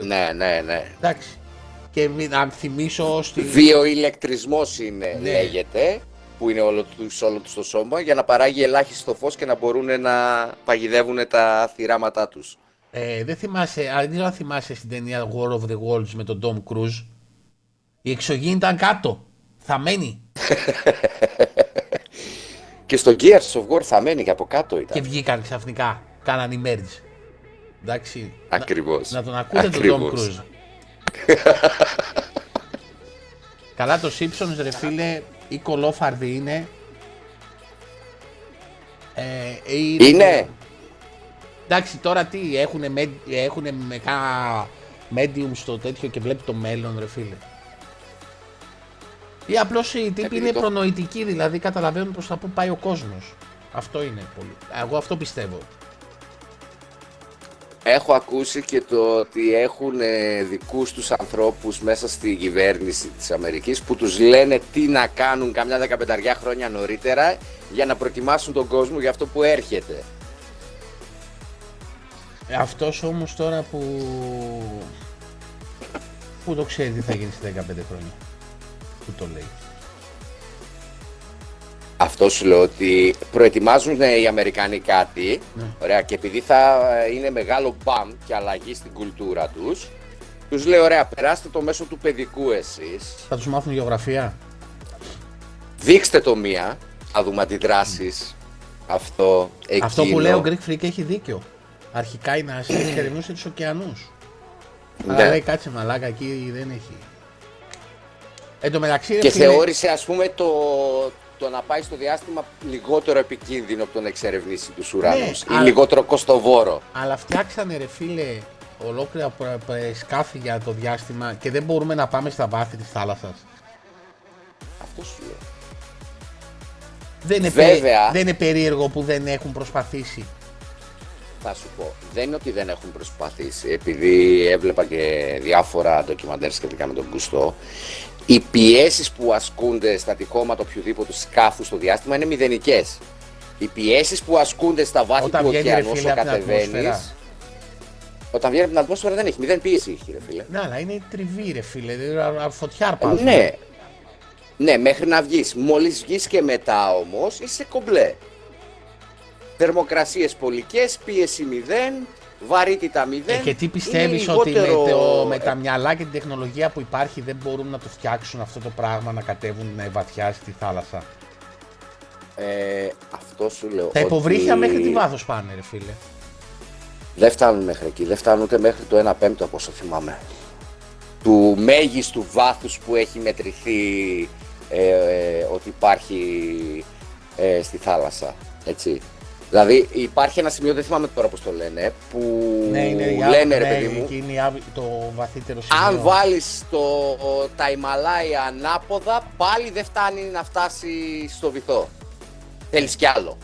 Ναι, ναι, ναι. Εντάξει. Και μην- να θυμίσω στη... Βιοηλεκτρισμός είναι, Ναι. λέγεται, που είναι όλο του, σε όλο τους το σώμα, για να παράγει ελάχιστο φως και να μπορούν να παγιδεύουν τα θυράματά τους. Ε, δεν θυμάσαι, αν δεν ξέρω αν θυμάσαι στην ταινία War of the Worlds με τον Tom Cruise. Η εξωγήινη ήταν κάτω. Θα μένει. [laughs] Και στο Gears of War θα μένει και από κάτω ήταν. Και βγήκαν ξαφνικά. Κάναν emerge. Εντάξει. Ακριβώς. Να, να τον ακούτε τον Tom Ακριβώς. Cruise. [laughs] Καλά το Simpsons ρε φίλε ή κολόφαρδι είναι. Ε, ή- Είναι. Εντάξει τώρα τι έχουνε, με, έχουνε με κάνα medium στο τέτοιο και βλέπει το μέλλον ρε φίλε. Ή απλώς οι τύποι Επειδή είναι το- προνοητικοί δηλαδή καταλαβαίνουν προς τα που πάει ο κόσμος. Αυτό είναι πολύ. Εγώ αυτό πιστεύω. Έχω ακούσει και το ότι έχουν ε, δικούς τους ανθρώπους μέσα στη κυβέρνηση της Αμερικής που τους λένε τι να κάνουν καμιά δεκαπενταριά χρόνια νωρίτερα για να προετοιμάσουν τον κόσμο για αυτό που έρχεται. Ε, Αυτός όμως τώρα που... Που το ξέρει τι θα γίνει σε 15 χρόνια. Που το λέει. Αυτός σου λέω ότι προετοιμάζουν ε, οι Αμερικανοί κάτι, Ναι. ωραία, και επειδή θα ε, είναι μεγάλο μπαμ και αλλαγή στην κουλτούρα τους, τους λέει ωραία, περάστε το μέσω του παιδικού εσείς, Θα τους μάθουν γεωγραφία. δείξτε το μία, θα δούμε αντιδράσεις, αυτό, εκείνο. Αυτό που λέει ο Greek Freak έχει δίκιο. Αρχικά η NASA εξερευνούσε τους ωκεανούς. Αλλά Ναι. λέει κάτσε μαλάκα εκεί δεν έχει. Εν τω μεταξύ ρε Και φίλε, θεώρησε ας πούμε το, το να πάει στο διάστημα λιγότερο επικίνδυνο από το να εξερευνήσει τους ουρανούς ή αλλά- λιγότερο κοστοβόρο. Αλλά φτιάξανε ρε φίλε ολόκληρα προ- προ- σκάφη για το διάστημα και δεν μπορούμε να πάμε στα βάθη της θάλασσας. Αυτός σου λέω. Δεν είναι, Βέβαια. περί- δεν είναι περίεργο που δεν έχουν προσπαθήσει. Θα σου πω, δεν είναι ότι δεν έχουν προσπαθήσει, επειδή έβλεπα και διάφορα ντοκιμαντέρ σχετικά με τον Κουστό, οι πιέσεις που ασκούνται στα τυχώματα οποιοδήποτε σκάφου στο διάστημα είναι μηδενικές. Οι πιέσεις που ασκούνται στα βάθη Όταν του βγαίνει, ρε ωκεανού φίλε, όσο από την ατμόσφαιρα. κατεβαίνεις, όταν βγαίνει από την ατμόσφαιρα δεν έχει, μηδέν πίεση έχει ρε φίλε. Ναι, αλλά είναι τριβή ρε φίλε, δηλαδή, α- α- φωτιά αρπάζουν. Ναι. Ναι, μέχρι να βγεις. Μόλις βγεις και μετά όμως είσαι κομπλέ. Θερμοκρασίες πολικές, πίεση μηδέν, βαρύτητα Ε, μηδέν. και τι Είναι πιστεύεις ότι με, λιγότερο- το, με τα μυαλά και την τεχνολογία που υπάρχει δεν μπορούν να το φτιάξουν αυτό το πράγμα να κατέβουν ε, βαθιά στη θάλασσα; Ε, αυτό σου λέω. Τα υποβρύχια ότι μέχρι τι βάθος πάνε ρε φίλε. Δεν φτάνουν μέχρι εκεί. Δεν φτάνουν ούτε μέχρι το 1 πέμπτο από όσο θυμάμαι. Του μέγιστου βάθους που έχει μετρηθεί ε, ε, ότι υπάρχει ε, στη θάλασσα. Έτσι. Δηλαδή υπάρχει ένα σημείο, δεν θυμάμαι τώρα πώς το λένε, που ναι, είναι η λένε άβ- ρε ναι, παιδί μου, εκεί είναι η άβ- το βαθύτερο σημείο. αν βάλεις το, τα Ιμαλάια ανάποδα, πάλι δεν φτάνει να φτάσει στο βυθό. Θέλεις κι άλλο.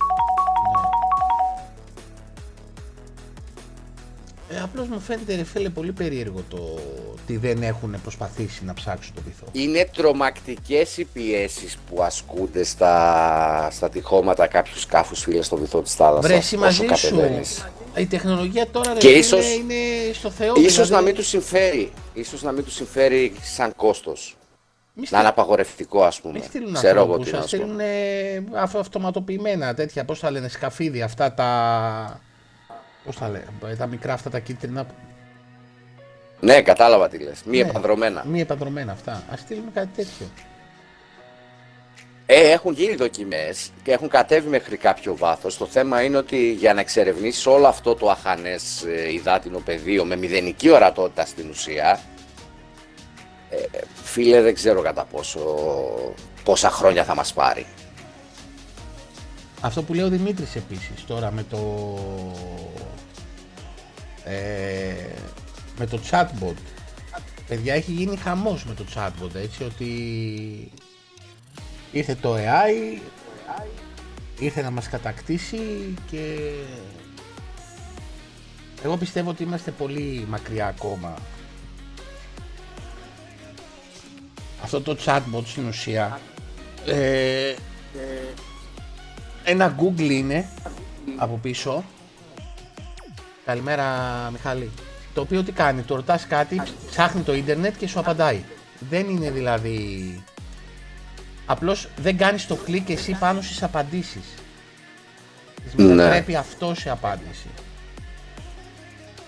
Ε, απλώς μου φαίνεται ρε φίλε πολύ περίεργο το ότι δεν έχουν προσπαθήσει να ψάξουν το βυθό. Είναι τρομακτικές οι πιέσεις που ασκούνται στα, στα τυχώματα κάποιους σκάφους φίλε στο βυθό της θάλασσας. Βρε, εσύ όσο μαζί σου. κατεβαίνεις. Η τεχνολογία τώρα ρε Και φίλε, ίσως- είναι στο Θεό. Ίσως δηλαδή. να μην τους συμφέρει. Ίσως να μην τους συμφέρει σαν κόστος. Μη Να είναι απαγορευτικό ας πούμε. Μην στείλουν Ξέρω εγώ ανθρώπους, τι να να σου πω. στείλουν ε, αυτο- αυτοματοποιημένα τέτοια, πώς τα λένε, σκαφίδια, αυτά τα... Πώς τα λένε, ε, τα μικρά αυτά τα κίτρινα, Ναι, κατάλαβα τι λες. Μη Ναι. επανδρομένα. μη επανδρομένα αυτά. Ας στείλουμε κάτι τέτοιο. Ε, έχουν γίνει δοκιμές και έχουν κατέβει μέχρι κάποιο βάθος. Το θέμα είναι ότι για να εξερευνήσεις όλο αυτό το αχανές ε, υδάτινο πεδίο με μηδενική ορατότητα στην ουσία, ε, φίλε δεν ξέρω κατά πόσο, πόσα χρόνια θα μας πάρει. Αυτό που λέει ο Δημήτρης επίσης τώρα με το... Ε, με το chatbot. Παιδιά έχει γίνει χαμός με το chatbot έτσι ότι ήρθε το AI, ήρθε να μας κατακτήσει και εγώ πιστεύω ότι είμαστε πολύ μακριά ακόμα. Αυτό το chatbot στην ουσία ε, ένα Google είναι από πίσω. Καλημέρα Μιχάλη. Το οποίο τι κάνει, το ρωτάς κάτι, ψάχνει το ίντερνετ και σου απαντάει. Δεν είναι δηλαδή... Απλώς δεν κάνεις το κλικ εσύ πάνω στις απαντήσεις. Της Ναι. μετατρέπει αυτό σε απάντηση.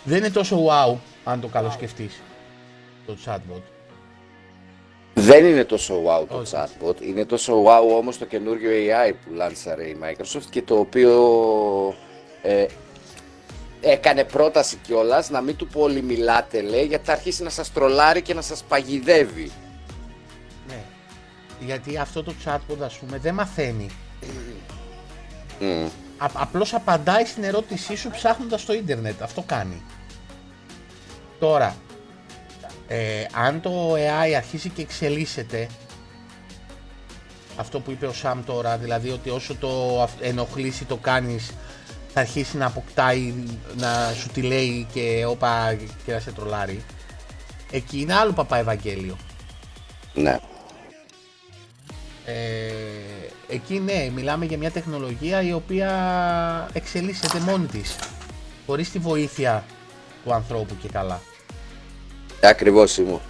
Δεν είναι τόσο wow, αν το καλοσκεφτείς, το chatbot. Δεν είναι τόσο wow το Όχι. chatbot, είναι τόσο wow όμως το καινούριο AI που λάνσαρε η Microsoft και το οποίο ε, έκανε πρόταση κιόλας να μην του πολύ μιλάτε λέει γιατί θα αρχίσει να σας τρολάρει και να σας παγιδεύει. Ναι. Γιατί αυτό το chatbot ας πούμε δεν μαθαίνει. Μμ. Α, απλώς απαντάει στην ερώτησή σου ψάχνοντας στο ίντερνετ. Αυτό κάνει. Τώρα, ε, αν το AI αρχίσει και εξελίσσεται, αυτό που είπε ο Σαμ τώρα, δηλαδή ότι όσο το αυ- ενοχλήσει το κάνεις, θα αρχίσει να αποκτάει, να σου τη λέει και όπα και να σε τρολάρει. Εκεί είναι άλλο παπά Ευαγγέλιο. Ναι. Ε, εκεί ναι, μιλάμε για μια τεχνολογία η οποία εξελίσσεται μόνη της. Χωρίς τη βοήθεια του ανθρώπου και καλά. Ακριβώς ήμουν.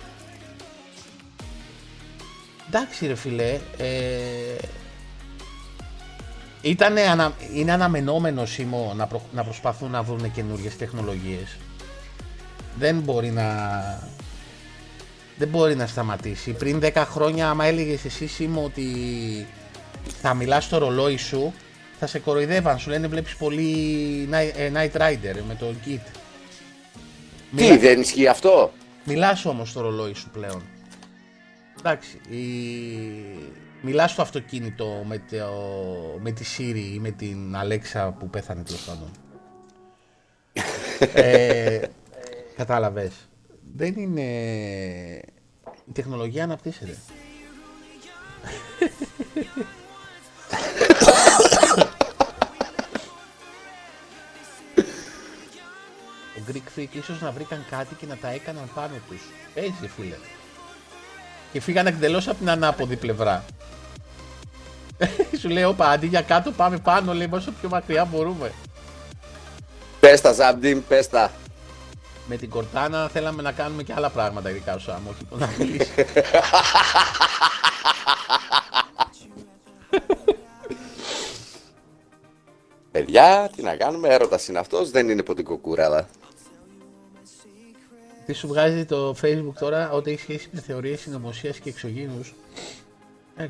Εντάξει ρε φιλέ, ε, ήτανε ανα, είναι αναμενόμενο Σίμω να, προ- να προσπαθούν να βρουν καινούριες τεχνολογίες. Δεν μπορεί να... Δεν μπορεί να σταματήσει. Πριν 10 χρόνια άμα έλεγες εσύ Σίμω ότι θα μιλάς στο ρολόι σου θα σε κοροϊδεύαν, σου λένε βλέπεις πολύ Night, ε, Night Rider με το Git. Τι, Μιλά- δεν ισχύει αυτό; Μιλάς όμως στο ρολόι σου πλέον. Εντάξει, η... μιλάς στο αυτοκίνητο με, το... με τη Siri ή με την Alexa που πέθανε τέλος πάντων. [laughs] ε, κατάλαβες. Δεν είναι... Η τεχνολογία αναπτύσσεται. [laughs] Ο Greek Freak ίσως να βρήκαν κάτι και να τα έκαναν πάνω τους. Έτσι φίλε. Και φύγαν εκτελώς από την ανάποδη πλευρά. [laughs] Σου λέει, όπα, αντί για κάτω πάμε πάνω, λέει, όσο πιο μακριά μπορούμε. Πες τα Ζαμπτίν, πες τα. Με την Κορτάνα θέλαμε να κάνουμε και άλλα πράγματα, ειδικά ο Σάμ, όχι να μιλήσει. [laughs] Παιδιά, τι να κάνουμε, έρωτας είναι αυτός, δεν είναι ποτικό κουράδα. Τι σου βγάζει το facebook τώρα, ό,τι έχει σχέση με θεωρίες συνωμοσίας και εξωγήινους; Ε.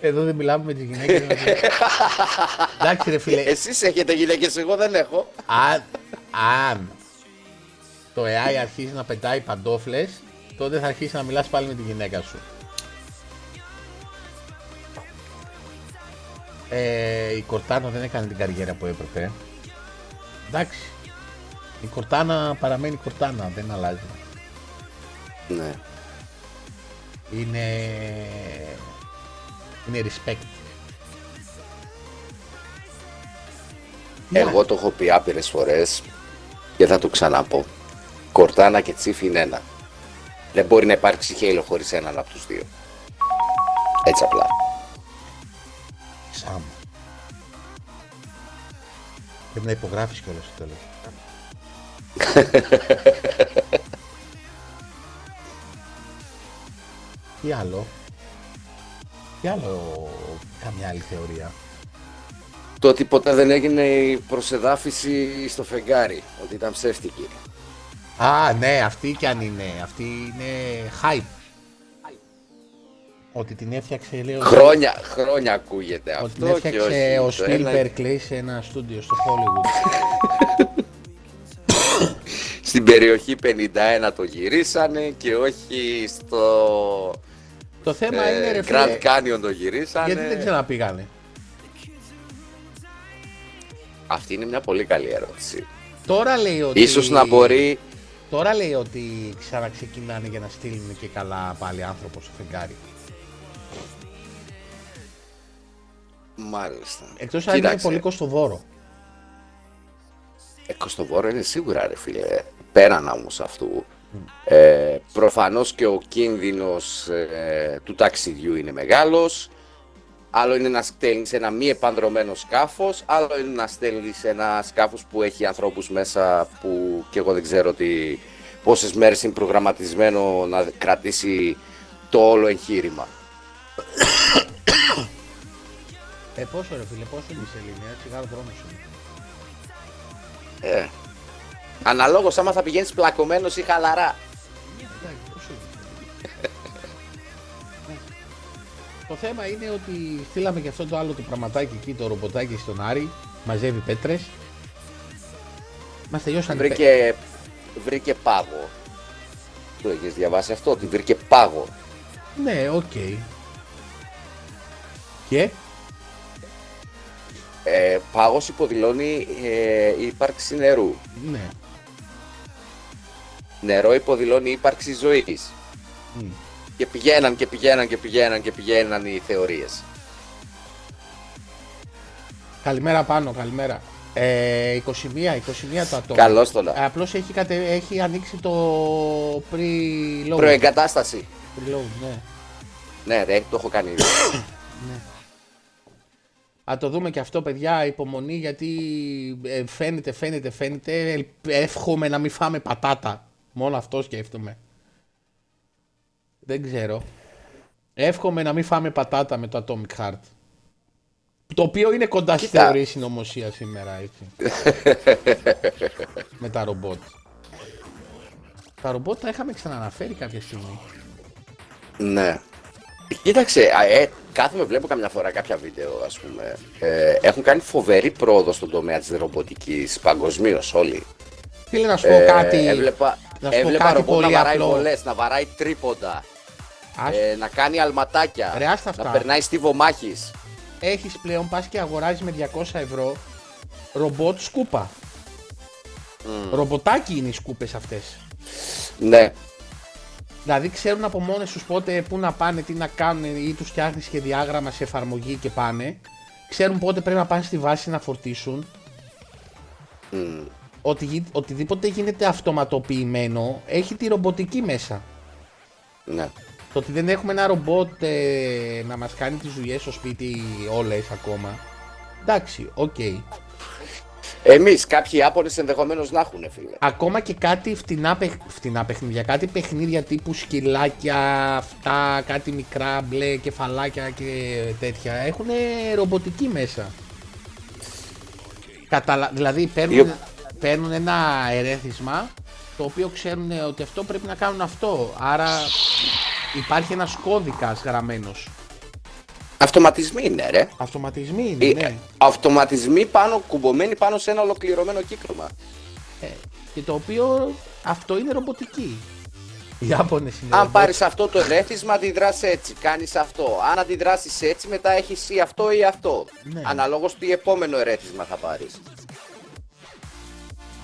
Εδώ δεν μιλάμε με τις γυναίκες. μας. Εντάξει ρε φίλε, Εσείς έχετε γυναίκες, εγώ δεν έχω. αν, αν το AI αρχίσει να πετάει παντόφλες, τότε θα αρχίσει να μιλάς πάλι με τη γυναίκα σου. Ε, η Κορτάνα δεν έκανε την καριέρα που έπρεπε. Εντάξει. Η Κορτάνα παραμένει Κορτάνα, δεν αλλάζει. Ναι. Είναι... Είναι respect. Εγώ το έχω πει άπειρες φορές και θα το ξαναπώ. Κορτάνα και Τσίφ είναι ένα. Δεν μπορεί να υπάρξει Halo χωρίς έναν από τους δύο. Έτσι απλά. Σάμ. Πρέπει να υπογράφεις κιόλας στο τέλος. [laughs] Τι άλλο; Τι άλλο, καμιά άλλη θεωρία. Το ότι ποτέ δεν έγινε η προσεδάφιση στο φεγγάρι, ότι ήταν ψεύτικη. Α, ναι, αυτή κι αν είναι. Αυτή είναι hype. Ότι την έφτιαξε, λέει, ο- Χρόνια, χρόνια ακούγεται ότι την αυτό και έφτιαξε όχι. ο το ένα- Spielberg, λέει, σε ένα στούντιο στο Hollywood. [laughs] Στην περιοχή 51 το γυρίσανε και όχι στο Το θέμα ε, είναι, ρε Grand φίλε, Canyon το γυρίσανε. γιατί δεν ξαναπήγανε; Αυτή είναι μια πολύ καλή ερώτηση. Τώρα λέει ότι... Ίσως να μπορεί... Τώρα λέει ότι ξαναξεκινάνε για να στείλουν και καλά πάλι άνθρωπο στο φεγγάρι. Μάλιστα. Εκτός αν είναι Κοίταξε, πολύ κοστοβόρο. ε, Κοστοβόρο είναι σίγουρα ρε φίλε. Πέραν όμως αυτού. Ε, προφανώς και ο κίνδυνος ε, του ταξιδιού είναι μεγάλος. Άλλο είναι να στέλνεις ένα μη επανδρομένο σκάφος, άλλο είναι να στέλνεις ένα σκάφος που έχει ανθρώπους μέσα που και εγώ δεν ξέρω τι, πόσες μέρες είναι προγραμματισμένο να κρατήσει το όλο εγχείρημα. Ε, πόσο ρε φίλε, πόσο είναι η σελήνη, έτσι γάλο δρόμος είναι. Ε, αναλόγως άμα θα πηγαίνεις πλακωμένος ή χαλαρά. Εντάξει, πόσο είναι. Ναι. Το θέμα είναι ότι στείλαμε και αυτό το άλλο το πραγματάκι εκεί, το ρομποτάκι στον Άρη, μαζεύει πέτρες. Μας τελειώσαν οι πέ- Βρήκε, βρήκε πάγο. Το έχεις διαβάσει αυτό, ότι βρήκε πάγο. Ναι, οκ. Και, Ε, πάγος υποδηλώνει ε, ύπαρξη νερού. ναι. Νερό υποδηλώνει ύπαρξη ζωής. μ. Και πηγαίναν και πηγαίναν και πηγαίναν και πηγαίναν οι θεωρίες. Καλημέρα πάνω, καλημέρα. Ε, 21, 21 το ατόμο. Καλώς το να. Ε, απλώς έχει, κατε... έχει ανοίξει το pre-load. Προεγκατάσταση. Pre-load, ναι. Ναι, ρε, το έχω κάνει. [coughs] ναι. Α το δούμε και αυτό παιδιά, υπομονή γιατί ε, φαίνεται, φαίνεται, φαίνεται. Ελ- Εύχομαι να μην φάμε πατάτα. Μόνο αυτό σκέφτομαι. Δεν ξέρω. Εύχομαι να μην φάμε πατάτα με το Atomic Heart. Το οποίο είναι κοντά στη Κοίτα. θεωρία συνωμοσία σήμερα, έτσι. [laughs] με τα ρομπότ. Τα ρομπότ τα είχαμε ξαναναφέρει κάποια στιγμή. ναι. Κοίταξε, α, ε, κάθομαι βλέπω καμιά φορά κάποια βίντεο, ας πούμε. Ε, έχουν κάνει φοβερή πρόοδο στον τομέα της ρομποτικής παγκοσμίως όλοι. Φίλε να σου πω Ε, κάτι. Έβλεπα, να σου πω έβλεπα κάτι ρομπότ να πολύ βαράει απλό. βολές, να βαράει τρίποντα, Ας- ε, να κάνει αλματάκια, Ρε, άστα αυτά. να περνάει στίβο μάχης. έχεις πλέον πας και αγοράζεις με 200 ευρώ ρομπότ σκούπα. Ρομποτάκι είναι οι σκούπες αυτές. Ναι, Δηλαδή ξέρουν από μόνες τους πότε πού να πάνε, τι να κάνουν ή τους φτιάχνεις σχεδιάγραμμα σε εφαρμογή και πάνε. Ξέρουν πότε πρέπει να πάνε στη βάση να φορτίσουν. Ότι, γι- οτιδήποτε γίνεται αυτοματοποιημένο έχει τη ρομποτική μέσα. ναι. Το ότι δεν έχουμε ένα ρομπότ ε, να μας κάνει τις δουλειές στο σπίτι όλες ακόμα. Εντάξει, οκ. Εμείς, κάποιοι Ιάπωνες ενδεχομένως να έχουν, φίλε. Ακόμα και κάτι φτηνά, παιχ... φτηνά παιχνίδια, κάτι παιχνίδια τύπου σκυλάκια, αυτά, κάτι μικρά μπλε κεφαλάκια και τέτοια, έχουν ρομποτική μέσα. Καταλα... Δηλαδή παίρνουν, Ιω- παίρνουν ένα ερέθισμα το οποίο ξέρουν ότι αυτό πρέπει να κάνουν αυτό. Άρα υπάρχει ένας κώδικας γραμμένος. Αυτοματισμοί είναι, ρε. Αυτοματισμοί είναι, Ε, ναι. Αυτοματισμοί πάνω, κουμπωμένοι πάνω σε ένα ολοκληρωμένο κύκλωμα. Ε, και το οποίο αυτό είναι ρομποτική. Οι Ιάπωνες είναι Αν ρομπότ. πάρεις αυτό το ερέθισμα, αντιδράς έτσι, κάνεις αυτό. Αν αντιδράσεις έτσι, μετά έχεις ή αυτό ή αυτό. Ναι. Αναλόγως τι επόμενο ερέθισμα θα πάρεις.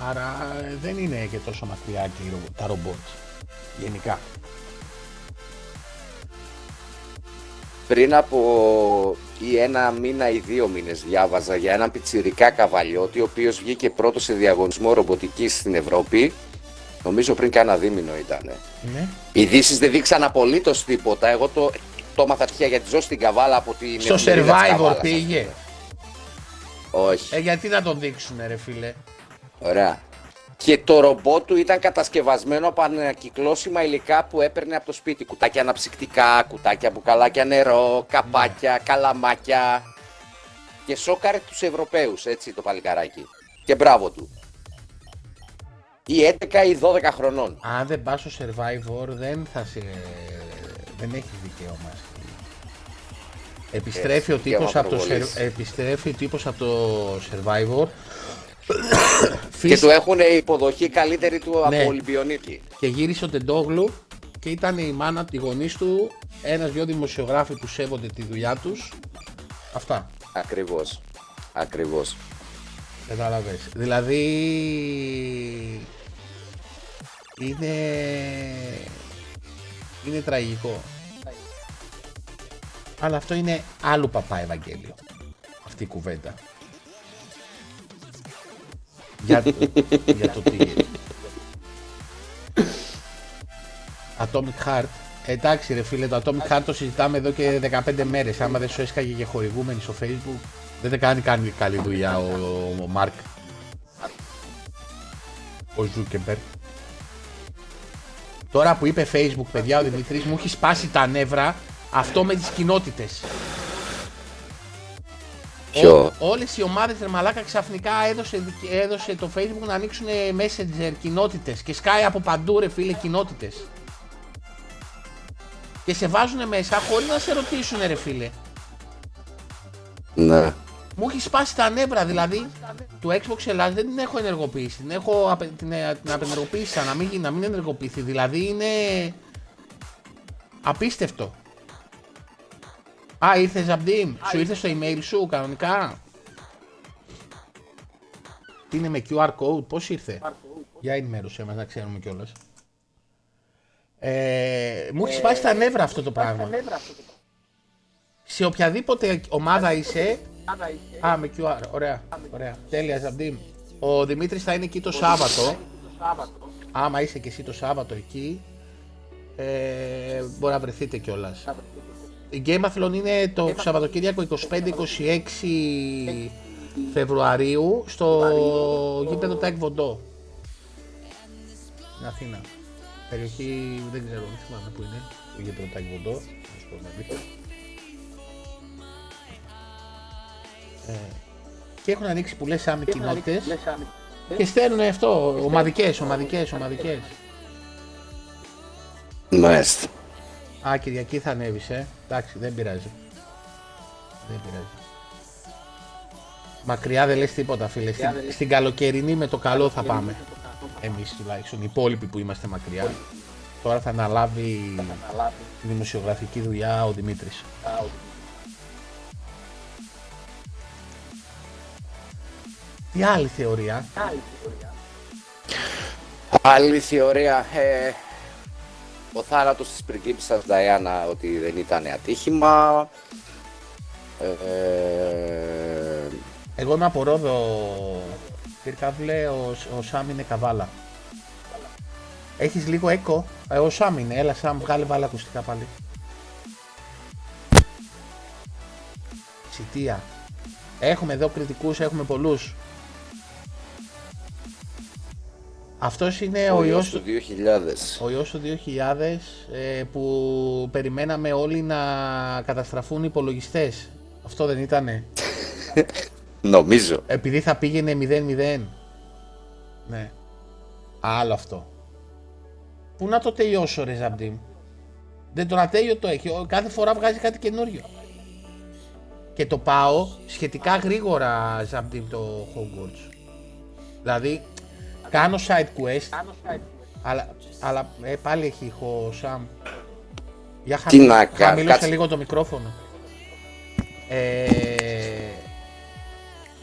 Άρα ε, δεν είναι και τόσο μακριά και οι ρο- τα ρομπότ. Γενικά. Πριν από ή ένα μήνα ή δύο μήνες διάβαζα για έναν πιτσιρικά καβαλιώτη ο οποίος βγήκε πρώτος σε διαγωνισμό ρομποτικής στην Ευρώπη νομίζω πριν κάνα δίμηνο ήταν. Ναι. Οι ειδήσεις δεν δείξαν απολύτως τίποτα. Εγώ το, το έμαθα τυχαία γιατί ζω στην Καβάλα από την Στο εφημερίδα της Survivor Καβάλας. πήγε. Όχι. Ε, γιατί να τον δείξουνε ρε φίλε; Ωραία. Και το ρομπότ του ήταν κατασκευασμένο από ανακυκλώσιμα υλικά που έπαιρνε από το σπίτι. Κουτάκια αναψυκτικά, κουτάκια μπουκαλάκια νερό, καπάκια, καλαμάκια. Και σόκαρε τους Ευρωπαίους, έτσι το παλικαράκι. Και μπράβο του. Ή 11 ή 12 χρονών. Αν δεν πας στο Survivor δεν θα σε... δεν έχεις δικαίωμα. Επιστρέφει, ο δικαίωμα τύπος από το, προβολής. Sur- επιστρέφει ο τύπος από το Survivor Και Φύση- του έχουν υποδοχή καλύτερη του Ναι. από Ολυμπιονίκη. και γύρισε ο Τεντόγλου και ήταν η μάνα, τη γονείς του, ένας-δυο δημοσιογράφοι που σέβονται τη δουλειά τους. Αυτά. Ακριβώς. Ακριβώς. Κατάλαβες. Δηλαδή είναι είναι τραγικό. Αλλά αυτό είναι άλλου παπά Ευαγγέλιο. Αυτή η κουβέντα. Για, για το τι. Atomic Heart. Εντάξει ρε φίλε, το Atomic Heart το συζητάμε εδώ και 15 μέρες. Άμα δεν σου έσκαγε και χορηγούμενοι στο facebook, δεν θα κάνει, κάνει καλή δουλειά ο, ο, ο Μάρκ. Ο Ζούκερμπεργκ. Τώρα που είπε Facebook, παιδιά, ο Δημητρής μου έχει σπάσει τα νεύρα αυτό με τις κοινότητες. Ποιο; Ό, όλες οι ομάδες ρε μαλάκα ξαφνικά έδωσε, έδωσε το Facebook να ανοίξουν Messenger κοινότητες και σκάει από παντού ρε φίλε κοινότητες. Και σε βάζουν μέσα χωρίς να σε ρωτήσουν ρε φίλε. Ναι. Μου έχει σπάσει τα νεύρα, δηλαδή του Xbox Ελλάδας δεν την έχω ενεργοποιήσει. Την έχω απε, την, ε, την απενεργοποίησα να μην, γι- να μην ενεργοποιηθεί. Δηλαδή είναι απίστευτο. Α, ήρθες Ζαμπτίν, σου ήρθε στο email σου κανονικά. Τι είναι με QR code, πώς ήρθε; Για ενημέρωσέ μας να ξέρουμε κιόλας. Ε, μου έχεις σπάσει τα νεύρα αυτό το πράγμα. Σε οποιαδήποτε ομάδα είσαι, Α, με QR. Ωραία. Ωραία. Τέλεια, Ζαμπτίν. Ο Δημήτρης θα είναι εκεί το Σάββατο. Άμα είσαι και εσύ το Σάββατο εκεί, ε, μπορεί να βρεθείτε κιόλας. Η Gameathlon είναι το Σαββατοκύριακο 25-26 Φεβρουαρίου στο γήπεδο Τάε Κβον Ντο. Στην Αθήνα. Περιοχή δεν ξέρω, δεν θυμάμαι που είναι. Το γήπεδο Τάικ Βοντό. να σου πω την αλήθεια. Ε, και έχουν ανοίξει που λες άμοι κοινότητες και στέλνουν αυτό, ομαδικές, ομαδικές, ομαδικές. Μάλιστα. Α, Κυριακή θα ανέβεις, ε. Εντάξει, δεν πειράζει. Δεν πειράζει. Μακριά δεν λες τίποτα, φίλε. Στην, στην καλοκαιρινή με το καλό θα πάμε. Εμείς τουλάχιστον, οι υπόλοιποι που είμαστε μακριά. Τώρα θα αναλάβει τη δημοσιογραφική δουλειά ο Δημήτρης. Τι άλλη θεωρία; Άλλη θεωρία. Ε, ο θάνατος της πριγκίπισσας Νταϊάννα ότι δεν ήταν ατύχημα. Ε, ε, Εγώ είμαι από Ρόδο, Πυρκαβλέ, ο, ο Σάμ είναι καβάλα. Έχεις λίγο έκο; Ε, ο Σάμ είναι, έλα Σάμ, βγάλε βάλε ακουστικά πάλι. Σιτία. Έχουμε εδώ κριτικούς, έχουμε πολλούς. Αυτός είναι ο, ο ιός ιός του, του 2000. ο ιός του 2000 ε, που περιμέναμε όλοι να καταστραφούν οι υπολογιστές. Αυτό δεν ήτανε; [laughs] Νομίζω. Επειδή θα πήγαινε 0-0. Ναι. Άλλο αυτό. Πού να το τελειώσω ρε Ζαμπτίμ. Δεν το ατέλειο το έχει. Ο- Κάθε φορά βγάζει κάτι καινούριο. Και το πάω σχετικά γρήγορα Ζαμπτίμ το Hogwarts. Δηλαδή κάνω side quest. Αλλά, αλλά ε, πάλι έχει ηχό Σαμ. Για Τι να κάνω, χαμηλώσε κάτσε. λίγο το μικρόφωνο. Ε,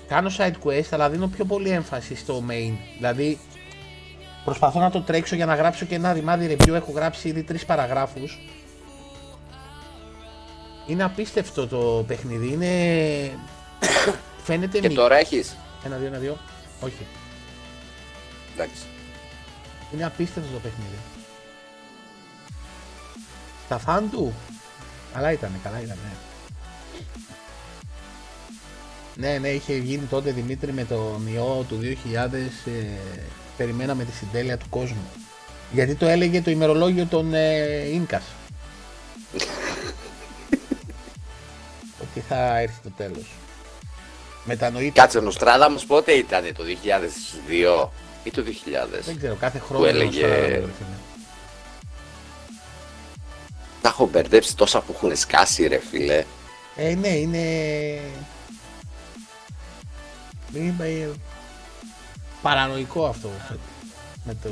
κάνω side quest αλλά δίνω πιο πολύ έμφαση στο main. Δηλαδή προσπαθώ να το τρέξω για να γράψω και ένα ρημάδι review. Έχω γράψει ήδη τρεις παραγράφους. Είναι απίστευτο το παιχνίδι. Είναι. [coughs] Φαίνεται Και μη- τώρα έχεις; Ένα, δύο, ένα, δύο. Όχι. Εντάξει. Είναι απίστευτο το παιχνίδι. Στα φαν του. Καλά ήταν, καλά ήταν, ναι. Ναι, ναι, είχε γίνει τότε Δημήτρη με τον ιό του 2000. Ε, περιμέναμε τη συντέλεια του κόσμου. Γιατί το έλεγε το ημερολόγιο των ε, Ίνκας. [laughs] Ότι θα έρθει το τέλος. Μετανοείται. Κάτσε, ο Νοστράδαμος πότε ήταν, το 2002 ή το 2000. Δεν ξέρω, κάθε χρόνο. έλεγε- στο ράδιο, ρε φίλε. Τα έχω μπερδέψει τόσα που έχουν σκάσει ρε φίλε. Ε, ναι, είναι... Είναι ε, παρανοϊκό αυτό με το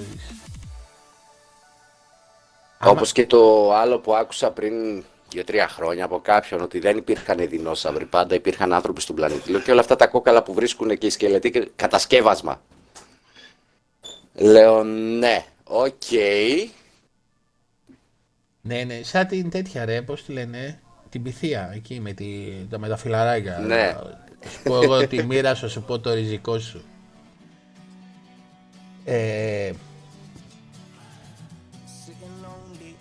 Άμα- Όπως και το άλλο που άκουσα πριν δύο-τρία χρόνια από κάποιον ότι δεν υπήρχαν δεινόσαυροι, πάντα υπήρχαν άνθρωποι στον πλανήτη. Λέω και όλα αυτά τα κόκαλα που βρίσκουν και οι σκελετοί και κατασκεύασμα. Λέω ναι, οκ. Ναι, ναι, σαν την τέτοια ρε, πώς τη λένε, την Πυθία εκεί με, τη, τα, με τα φιλαράκια. Ναι. Σου πω εγώ τη μοίρα σου, σου πω το ριζικό σου. Ε,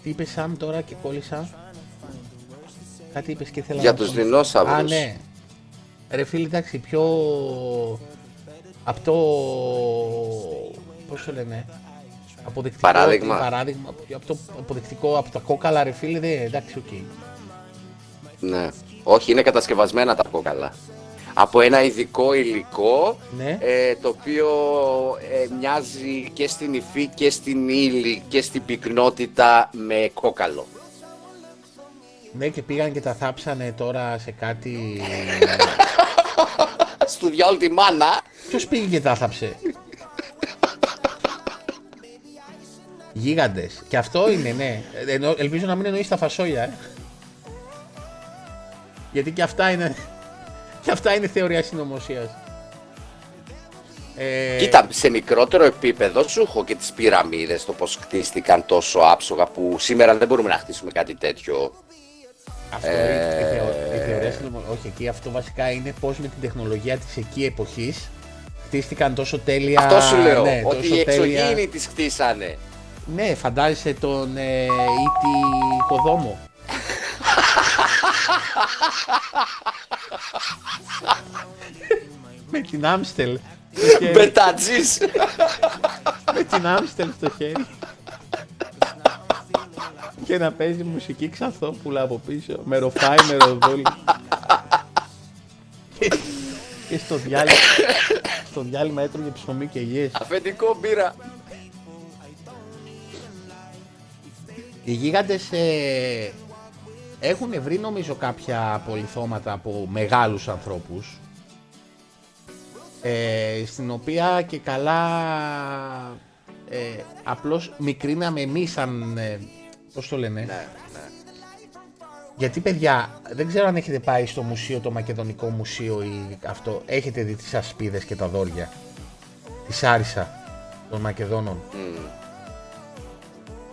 τι είπες Σαμ τώρα και κόλλησα. Κάτι είπες και ήθελα Για να τους πω. δεινόσαυρους. Α, ναι. Ρε φίλε, εντάξει, πιο... Από το... Πώς το λένε... Αποδεικτικό, Παράδειγμα. παράδειγμα από το αποδεικτικό, από τα κόκαλα ρε φίλε, δε, εντάξει, οκ. Ναι. Όχι, είναι κατασκευασμένα τα κόκαλα. Από ένα ειδικό υλικό Ναι. ε, το οποίο ε, μοιάζει και στην υφή και στην ύλη και στην πυκνότητα με κόκαλο. Ναι, και πήγαν και τα θάψανε τώρα σε κάτι... [laughs] Στου διάολο τη μάνα. Ποιος πήγε και τα θάψε; Γίγαντες. Και αυτό είναι, ναι. Ε, εννο- ελπίζω να μην εννοείς τα φασόλια, ε. Γιατί και αυτά είναι... Και αυτά είναι θεωρία συνωμοσίας. Ε, Κοίτα, σε μικρότερο επίπεδο σου έχω και τις πυραμίδες, το πώς χτίστηκαν τόσο άψογα που σήμερα δεν μπορούμε να χτίσουμε κάτι τέτοιο. Αυτό η- η, θεω- η θεωρία συνωμοσίας. Όχι, εκεί αυτό βασικά είναι πώς με την τεχνολογία της εκεί εποχής χτίστηκαν τόσο τέλεια... Αυτό σου λέω, ναι, ότι τόσο οι τέλεια- εξωγήινοι τις χτίσανε. Ναι, φαντάζεσαι τον ε, Ήτη Κοδόμο. [laughs] με την Άμστελ στο [laughs] χέρι. Μπετατζής. [laughs] με την Άμστελ στο χέρι. και να παίζει μουσική ξανθόπουλα από πίσω. Με ροφάει, με ροδόλι. και, και στο διάλειμμα, στο διάλειμμα έτρωγε ψωμί και γες. Αφεντικό μπύρα. Οι γίγαντες ε, έχουν βρει νομίζω κάποια απολυθώματα από μεγάλους ανθρώπους ε, στην οποία και καλά ε, απλώς μικρίναμε εμείς σαν, ε, πώς το λένε, Ναι, ναι. γιατί παιδιά δεν ξέρω αν έχετε πάει στο μουσείο, το Μακεδονικό Μουσείο ή αυτό, έχετε δει τις ασπίδες και τα δόρια της Άρισα των Μακεδόνων; Μμ.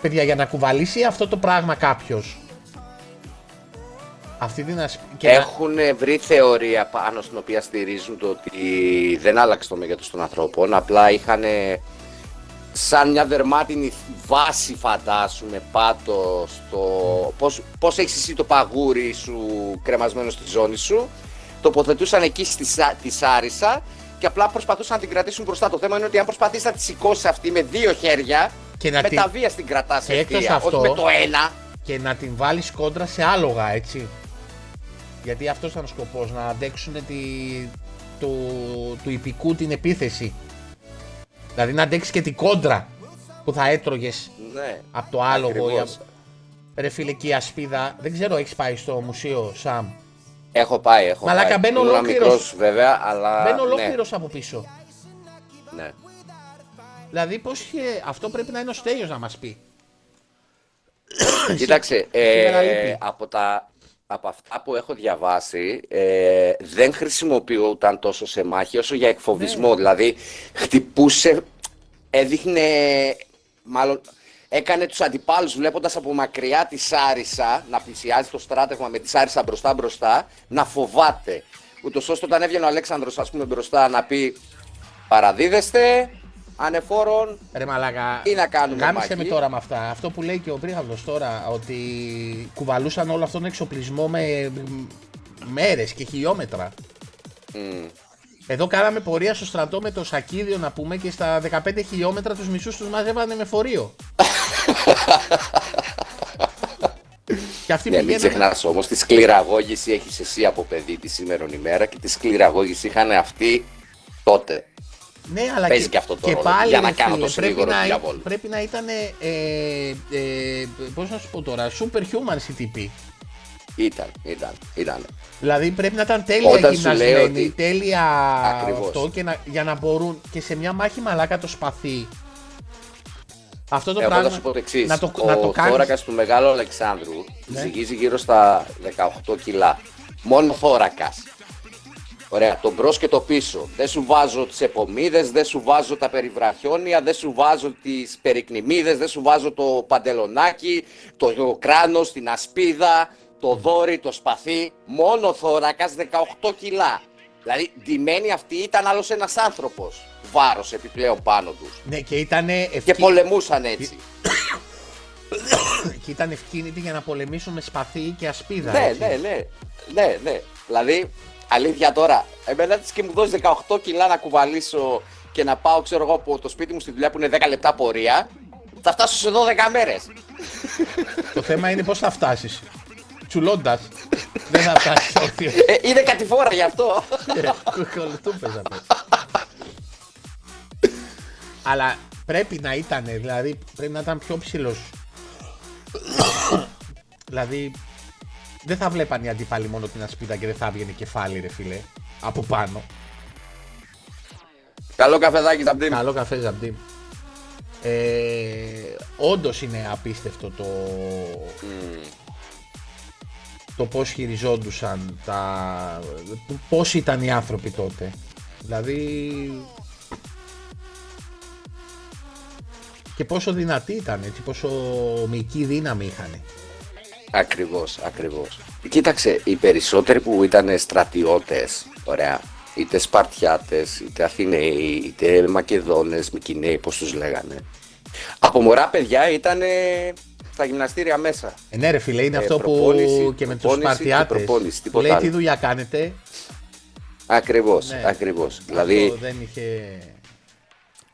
Παιδιά, για να κουβαλήσει αυτό το πράγμα κάποιος αυτή την ασπ... και να- Έχουν βρει θεωρία πάνω στην οποία στηρίζουν το ότι δεν άλλαξε το μέγεθος των ανθρώπων, απλά είχαν σαν μια δερμάτινη βάση φαντάσουμε πάτο στο... Πώς, πώς έχεις εσύ το παγούρι σου κρεμασμένο στη ζώνη σου, τοποθετούσαν εκεί στη, Σα- τη Σάρισα και απλά προσπαθούσαν να την κρατήσουν μπροστά. Το θέμα είναι ότι αν προσπαθείς να τη σηκώσεις αυτή με δύο χέρια, Και να με την- τα βία την κρατάς Και εκτός ευθεία, αυτό- όχι με το ένα. και να την βάλεις κόντρα σε άλογα, έτσι. Γιατί αυτός ήταν ο σκοπός, να αντέξουν τη... του... του υπηκού την επίθεση. Δηλαδή να αντέξεις και την κόντρα που θα έτρωγες Ναι, από το άλογο. Ή... ακριβώς. απ- Ρε φίλε, και η ασπίδα, δεν ξέρω, έχεις πάει στο μουσείο, Σαμ; Έχω πάει, έχω Μαλάκα, πάει. μπαίνω Ήμουνα ολόκληρος. μικρός, βέβαια, αλλά... Μπαίνω ολόκληρος από πίσω. Ναι, ναι. Δηλαδή, πώς είχε... αυτό πρέπει να είναι ο Στέλιος να μας πει. [coughs] Κοίταξε, σήμερα ε, λείπει. από, τα, από αυτά που έχω διαβάσει, ε, δεν χρησιμοποιούταν τόσο σε μάχη όσο για εκφοβισμό. Ναι. Δηλαδή, χτυπούσε, έδειχνε, μάλλον, έκανε τους αντιπάλους βλέποντας από μακριά τη Σάρισα να πλησιάζει το στράτευμα με τη Σάρισα μπροστά μπροστά να φοβάται. Ούτως ώστε όταν έβγαινε ο Αλέξανδρος ας πούμε μπροστά να πει παραδίδεστε ανεφόρον Ρε μαλάκα, ή να κάνουμε γάμισε με μάχη. τώρα με αυτά. Αυτό που λέει και ο Πρίχαυλος τώρα, ότι κουβαλούσαν όλο αυτόν τον εξοπλισμό με μέρες και χιλιόμετρα. Μμ. Εδώ κάναμε πορεία στο στρατό με το σακίδιο να πούμε και στα 15 χιλιόμετρα τους μισούς τους μαζεύανε με φορείο. [laughs] και αυτοί Ναι, μην πηγαίνανε... ξεχνάς όμως, τη σκληραγώγηση έχεις εσύ από παιδί της σήμερα ημέρα και τη σκληραγώγηση είχαν αυτοί τότε. Ναι, αλλά Παίζει και, και αυτό το και ρόλο, πάλι, για να ρε κάνω φίλε, το πρέπει συνήγορο να, του διαβόλου. πρέπει να ήταν, ε, ε, πώς να σου πω τώρα, superhuman CTP. Ήταν, ήταν, ήταν. Δηλαδή πρέπει να ήταν τέλεια Όταν σου λέει γυμνασμένοι, ότι- τέλεια Ακριβώς. αυτό και να, για να μπορούν και σε μια μάχη μαλάκα το σπαθί. Αυτό το Εγώ πράγμα θα σου πω το εξής. να το, Ο να το κάνεις. θώρακας του Μεγάλου Αλεξάνδρου Ναι. ζυγίζει γύρω στα 18 κιλά. Μόνο θώρακας. Ωραία, το μπρος και το πίσω. Δεν σου βάζω τις επομίδες, δεν σου βάζω τα περιβραχιόνια, δεν σου βάζω τις περικνημίδες, δεν σου βάζω το παντελονάκι, το κράνος, την ασπίδα, το δόρυ, το σπαθί. Μόνο θώρακα 18 κιλά. Δηλαδή, ντυμένοι αυτοί ήταν άλλος ένας άνθρωπος. Βάρος επιπλέον πάνω τους. Ναι, και ήταν, Και ευκαι... πολεμούσαν έτσι. [coughs] και ήταν ευκίνητοι για να πολεμήσουν με σπαθί και ασπίδα. Ναι, έτσι. ναι, ναι. Ναι, ναι. Δηλαδή, αλήθεια τώρα, εμένα της και μου δώσεις 18 κιλά να κουβαλήσω και να πάω, ξέρω εγώ, από το σπίτι μου στη δουλειά που είναι 10 λεπτά πορεία, θα φτάσω σε 12 μέρες. Το θέμα είναι πώς θα φτάσεις. Τσουλώντας. Δεν θα φτάσεις όρθιο. Ε, είναι κατηφόρα γι' αυτό. Κολοτούπες απ' έξω. Αλλά πρέπει να ήταν, δηλαδή πρέπει να ήταν πιο ψηλός. [coughs] δηλαδή δεν θα βλέπαν οι αντίπαλοι μόνο την ασπίδα και δεν θα έβγαινε κεφάλι ρε φίλε. Από πάνω. Καλό καφεδάκι, Ζαμπτήμ. Καλό καφέ Ζαμπτή. Ε, όντως είναι απίστευτο το, το πώς χειριζόντουσαν τα... πώς ήταν οι άνθρωποι τότε. Δηλαδή... Και πόσο δυνατοί ήταν, έτσι, πόσο μυϊκή δύναμη είχαν. Ακριβώς, ακριβώς. Κοίταξε, οι περισσότεροι που ήταν στρατιώτες, ωραία, είτε Σπαρτιάτες, είτε Αθηναίοι, είτε Μακεδόνες, Μικυναίοι, πώς τους λέγανε. Από μωρά παιδιά ήταν στα γυμναστήρια μέσα. Ε, ναι ρε φίλε, είναι Ε, αυτό που προπόνηση, και με τους προπόνηση και Σπαρτιάτες προπόνηση, που τίποτα λέει άλλο. τι δουλειά κάνετε; Ακριβώς, Ναι. ακριβώς. Αυτό Δηλαδή δεν είχε...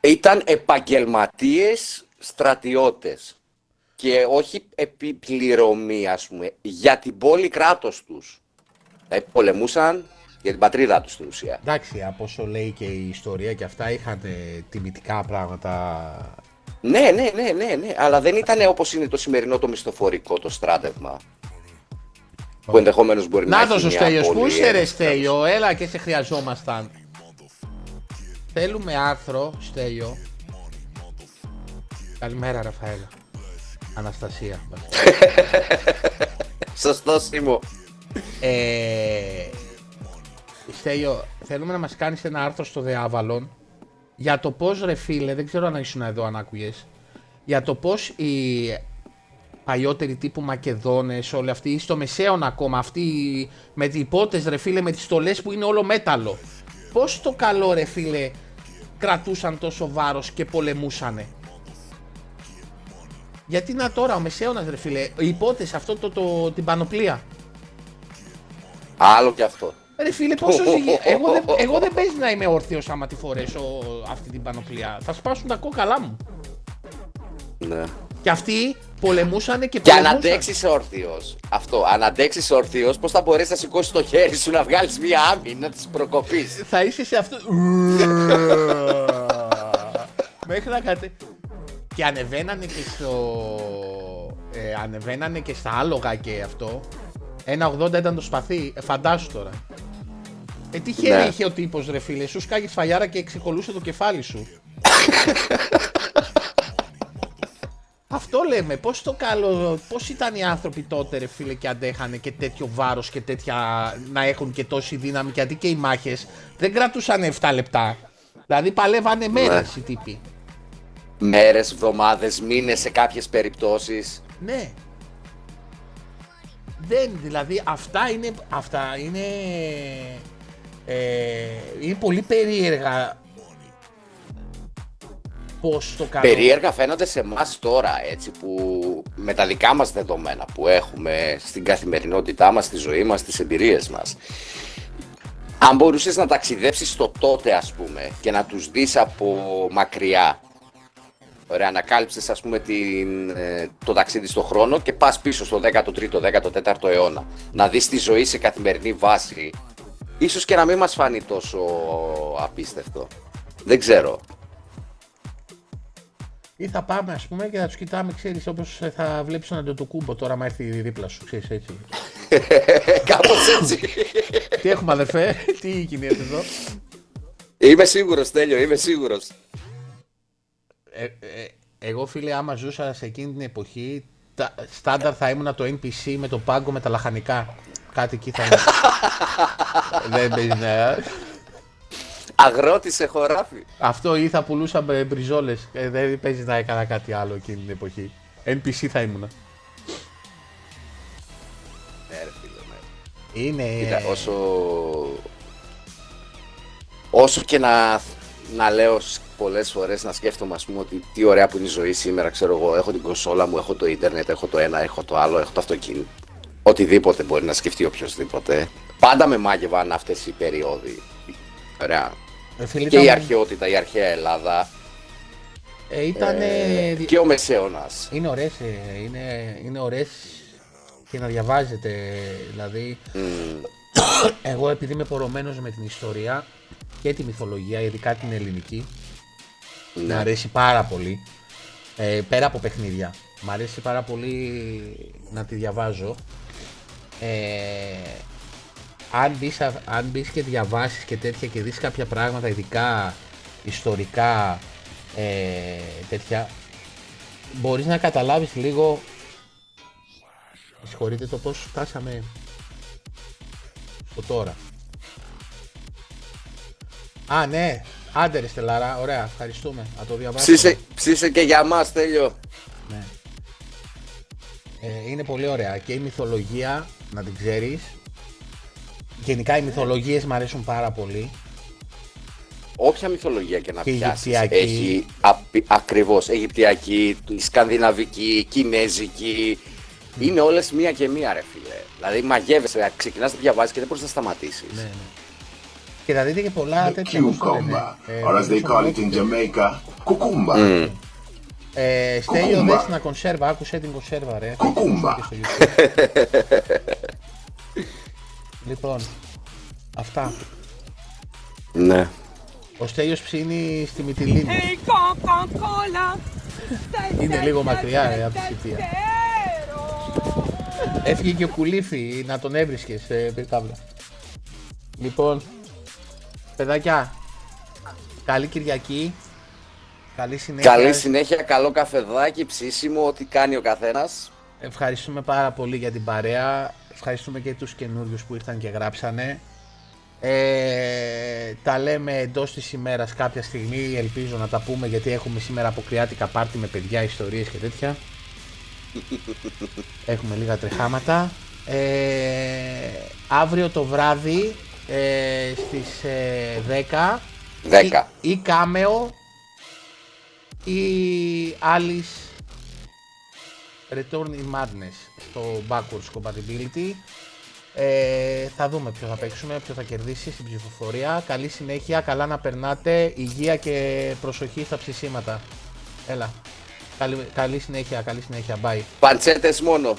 ήταν επαγγελματίες στρατιώτες και όχι επιπληρωμή ας πούμε για την πόλη κράτος τους. Δηλαδή πολεμούσαν για την πατρίδα τους στην ουσία. Εντάξει, από όσο λέει και η ιστορία και αυτά είχαν ε, τιμητικά πράγματα. Ναι, ναι, ναι, ναι, ναι, αλλά δεν ήταν όπως είναι το σημερινό το μισθοφορικό το στράτευμα. Που ενδεχομένως μπορεί να, Να έχει το ο μια Στέλιος, πολύ πού είσαι ρε ένταση. Στέλιο, έλα και σε χρειαζόμασταν. Θέλουμε άρθρο, Στέλιο. Καλημέρα Ραφαέλα. Αναστασία. [laughs] Σωστό Σίμω. ε, Στέλιο, θέλουμε να μας κάνεις ένα άρθρο στο The Avalon για το πώς ρε φίλε, δεν ξέρω αν ήσουν εδώ αν άκουγες, για το πώς οι παλιότεροι τύπου Μακεδόνες, όλοι αυτοί, ή στο Μεσαίωνα ακόμα, αυτοί με τις υπότες ρε φίλε, με τις στολές που είναι όλο μέταλλο. Πώς το καλό ρε φίλε κρατούσαν τόσο βάρος και πολεμούσανε; Γιατί να τώρα ο Μεσαίωνας ρε φίλε, οι υπότες αυτό το, το, την πανοπλία. Άλλο και αυτό. Ρε φίλε, πόσο ζυγι... [laughs] εγώ, δεν, εγώ δεν παίζει να είμαι όρθιος άμα τη φορέσω αυτή την πανοπλία. Θα σπάσουν τα κόκαλά μου. Ναι. Και αυτοί πολεμούσαν και Και πολεμούσαν. αν αντέξεις όρθιος. Αυτό. Αν αντέξεις όρθιος, πώς θα μπορέσεις να σηκώσεις το χέρι σου να βγάλεις μία άμυνα να τη προκοπείς; Θα είσαι σε αυτό. [laughs] Μέχρι να κατε... Και ανεβαίνανε και στο... Ε, ανεβαίνανε και στα άλογα και αυτό. 1,80 ήταν το σπαθί. Ε, φαντάσου τώρα. Ε, τι χέρι Ναι. είχε ο τύπος ρε φίλε. Σου σκάγεις σφαλιάρα και ξεκολούσε το κεφάλι σου. Αυτό λέμε, πώς το καλό, πώς ήταν οι άνθρωποι τότε ρε φίλε και αντέχανε και τέτοιο βάρος και τέτοια, να έχουν και τόση δύναμη γιατί και οι μάχες δεν κρατούσαν 7 λεπτά. Δηλαδή παλεύανε μέρες οι τύποι. Μέρες, εβδομάδες, μήνες σε κάποιες περιπτώσεις. Ναι. Δεν, δηλαδή αυτά είναι, αυτά είναι, ε, είναι πολύ περίεργα πώς το κάνω. Περίεργα φαίνονται σε εμάς τώρα, έτσι, που με τα δικά μας δεδομένα που έχουμε στην καθημερινότητά μας, στη ζωή μας, στις εμπειρίες μας. Αν μπορούσες να ταξιδέψεις το τότε, ας πούμε, και να τους δεις από μακριά, Ωραία, ανακάλυψες ας πούμε την, ε, το ταξίδι στο χρόνο και πας πίσω στο 13ο, 14ο αιώνα. Να δεις τη ζωή σε καθημερινή βάση. Ίσως και να μην μας φανεί τόσο απίστευτο. Δεν ξέρω. Ή θα πάμε ας πούμε και θα τους κοιτάμε, ξέρεις, όπως θα βλέπεις τον Αντετοκούμπο τώρα μα έρθει δίπλα σου, ξέρεις έτσι. [laughs] Κάπως έτσι. Τι έχουμε αδερφέ, τι γίνεται εδώ; Είμαι σίγουρος, Τέλειο, είμαι σίγουρος. Ε, ε, εγώ φίλε άμα ζούσα σε εκείνη την εποχή, τα, στάνταρ θα ήμουν το NPC με το πάγκο με τα λαχανικά. Κάτι εκεί θα ήμουν. [laughs] Δεν παίζει να... Αγρότη σε χωράφι. Αυτό ή θα πουλούσα με μπριζόλες. Ε, δεν παίζει να έκανα κάτι άλλο εκείνη την εποχή. NPC θα ήμουν. Ναι ρε φίλε, ναι. Είναι... Κοίτα, όσο... Όσο και να, να λέω σ- πολλές φορές να σκέφτομαι ας πούμε ότι τι ωραία που είναι η ζωή σήμερα, ξέρω εγώ, έχω την κονσόλα μου, έχω το ίντερνετ, έχω το ένα, έχω το άλλο, έχω το αυτοκίνητο. Οτιδήποτε μπορεί να σκεφτεί οποιοδήποτε. Πάντα με μάγευαν αυτές οι περίοδοι. Ωραία. Ε, φίλε, Και η ήταν- αρχαιότητα, η αρχαία Ελλάδα Ε, ήταν... ε, και ο Μεσαίωνας. Είναι ωραίες, ε, είναι, είναι ωραίες και να διαβάζετε, δηλαδή... Μμμ. Εγώ επειδή είμαι πορωμένος με την ιστορία και τη μυθολογία, ειδικά την ελληνική, Ναι. μου αρέσει πάρα πολύ, ε, πέρα από παιχνίδια, μου αρέσει πάρα πολύ να τη διαβάζω. Ε, αν μπεις, α- αν μπεις και διαβάσεις και τέτοια και δεις κάποια πράγματα ειδικά ιστορικά ε, τέτοια μπορείς να καταλάβεις λίγο με συγχωρείτε το πώς φτάσαμε στο τώρα Α ναι, άντε ρε Στελάρα, ωραία, ευχαριστούμε, να το διαβάσουμε Ψήσε, ψήσε και για μας, Τέλειο. ναι. Ε, είναι πολύ ωραία και η μυθολογία, να την ξέρεις. Γενικά οι μυθολογίες μου αρέσουν πάρα πολύ. Όποια μυθολογία και να Και πιάσεις Αιγυπτιακή. έχει απ- ακριβώς Αιγυπτιακή, η Σκανδιναβική, η Κινέζικη. Είναι όλες μία και μία ρε φίλε. Δηλαδή μαγεύεσαι, ξεκινάς να διαβάζεις και δεν μπορείς να σταματήσεις. Ναι, ναι. Και θα δείτε και πολλά τέτοια. πώς το λένε, Cucumber, ε, or as they call it in Jamaica, cucumba. Ε, Στέλιο, Κουκούμπα. δες την κονσέρβα, άκουσε την κονσέρβα ρε. Κουκούμπα. Και στο YouTube. [laughs] λοιπόν, αυτά. Ναι. Ο Στέλιος ψήνει στη Μυτιλίνη. Hey, Coca-Cola. Είναι λίγο μακριά, ρε, από τη Σιτία. Έφυγε και ο Κουλίφη να τον έβρισκες, ε, Πυρκάβλα. Λοιπόν, παιδάκια, καλή Κυριακή. Καλή συνέχεια. Καλή συνέχεια, καλό καφεδάκι, ψήσιμο, ό,τι κάνει ο καθένας. Ευχαριστούμε πάρα πολύ για την παρέα. Ευχαριστούμε και τους καινούριους που ήρθαν και γράψανε. Ε, τα λέμε εντός της ημέρας κάποια στιγμή. Ελπίζω να τα πούμε γιατί έχουμε σήμερα αποκριάτικα πάρτι με παιδιά, ιστορίες και τέτοια. [laughs] έχουμε λίγα τρεχάματα. Ε, αύριο το βράδυ ε, στις ε, 10 Δέκα. ή, ή Κάμεο ή Alice Return in Madness στο Backwards Compatibility. Ε, θα δούμε ποιο θα παίξουμε, ποιο θα κερδίσει στην ψηφοφορία. Καλή συνέχεια, καλά να περνάτε, υγεία και προσοχή στα ψησίματα. Έλα. Καλή, καλή συνέχεια, καλή συνέχεια. Bye. Παντσέτες μόνο.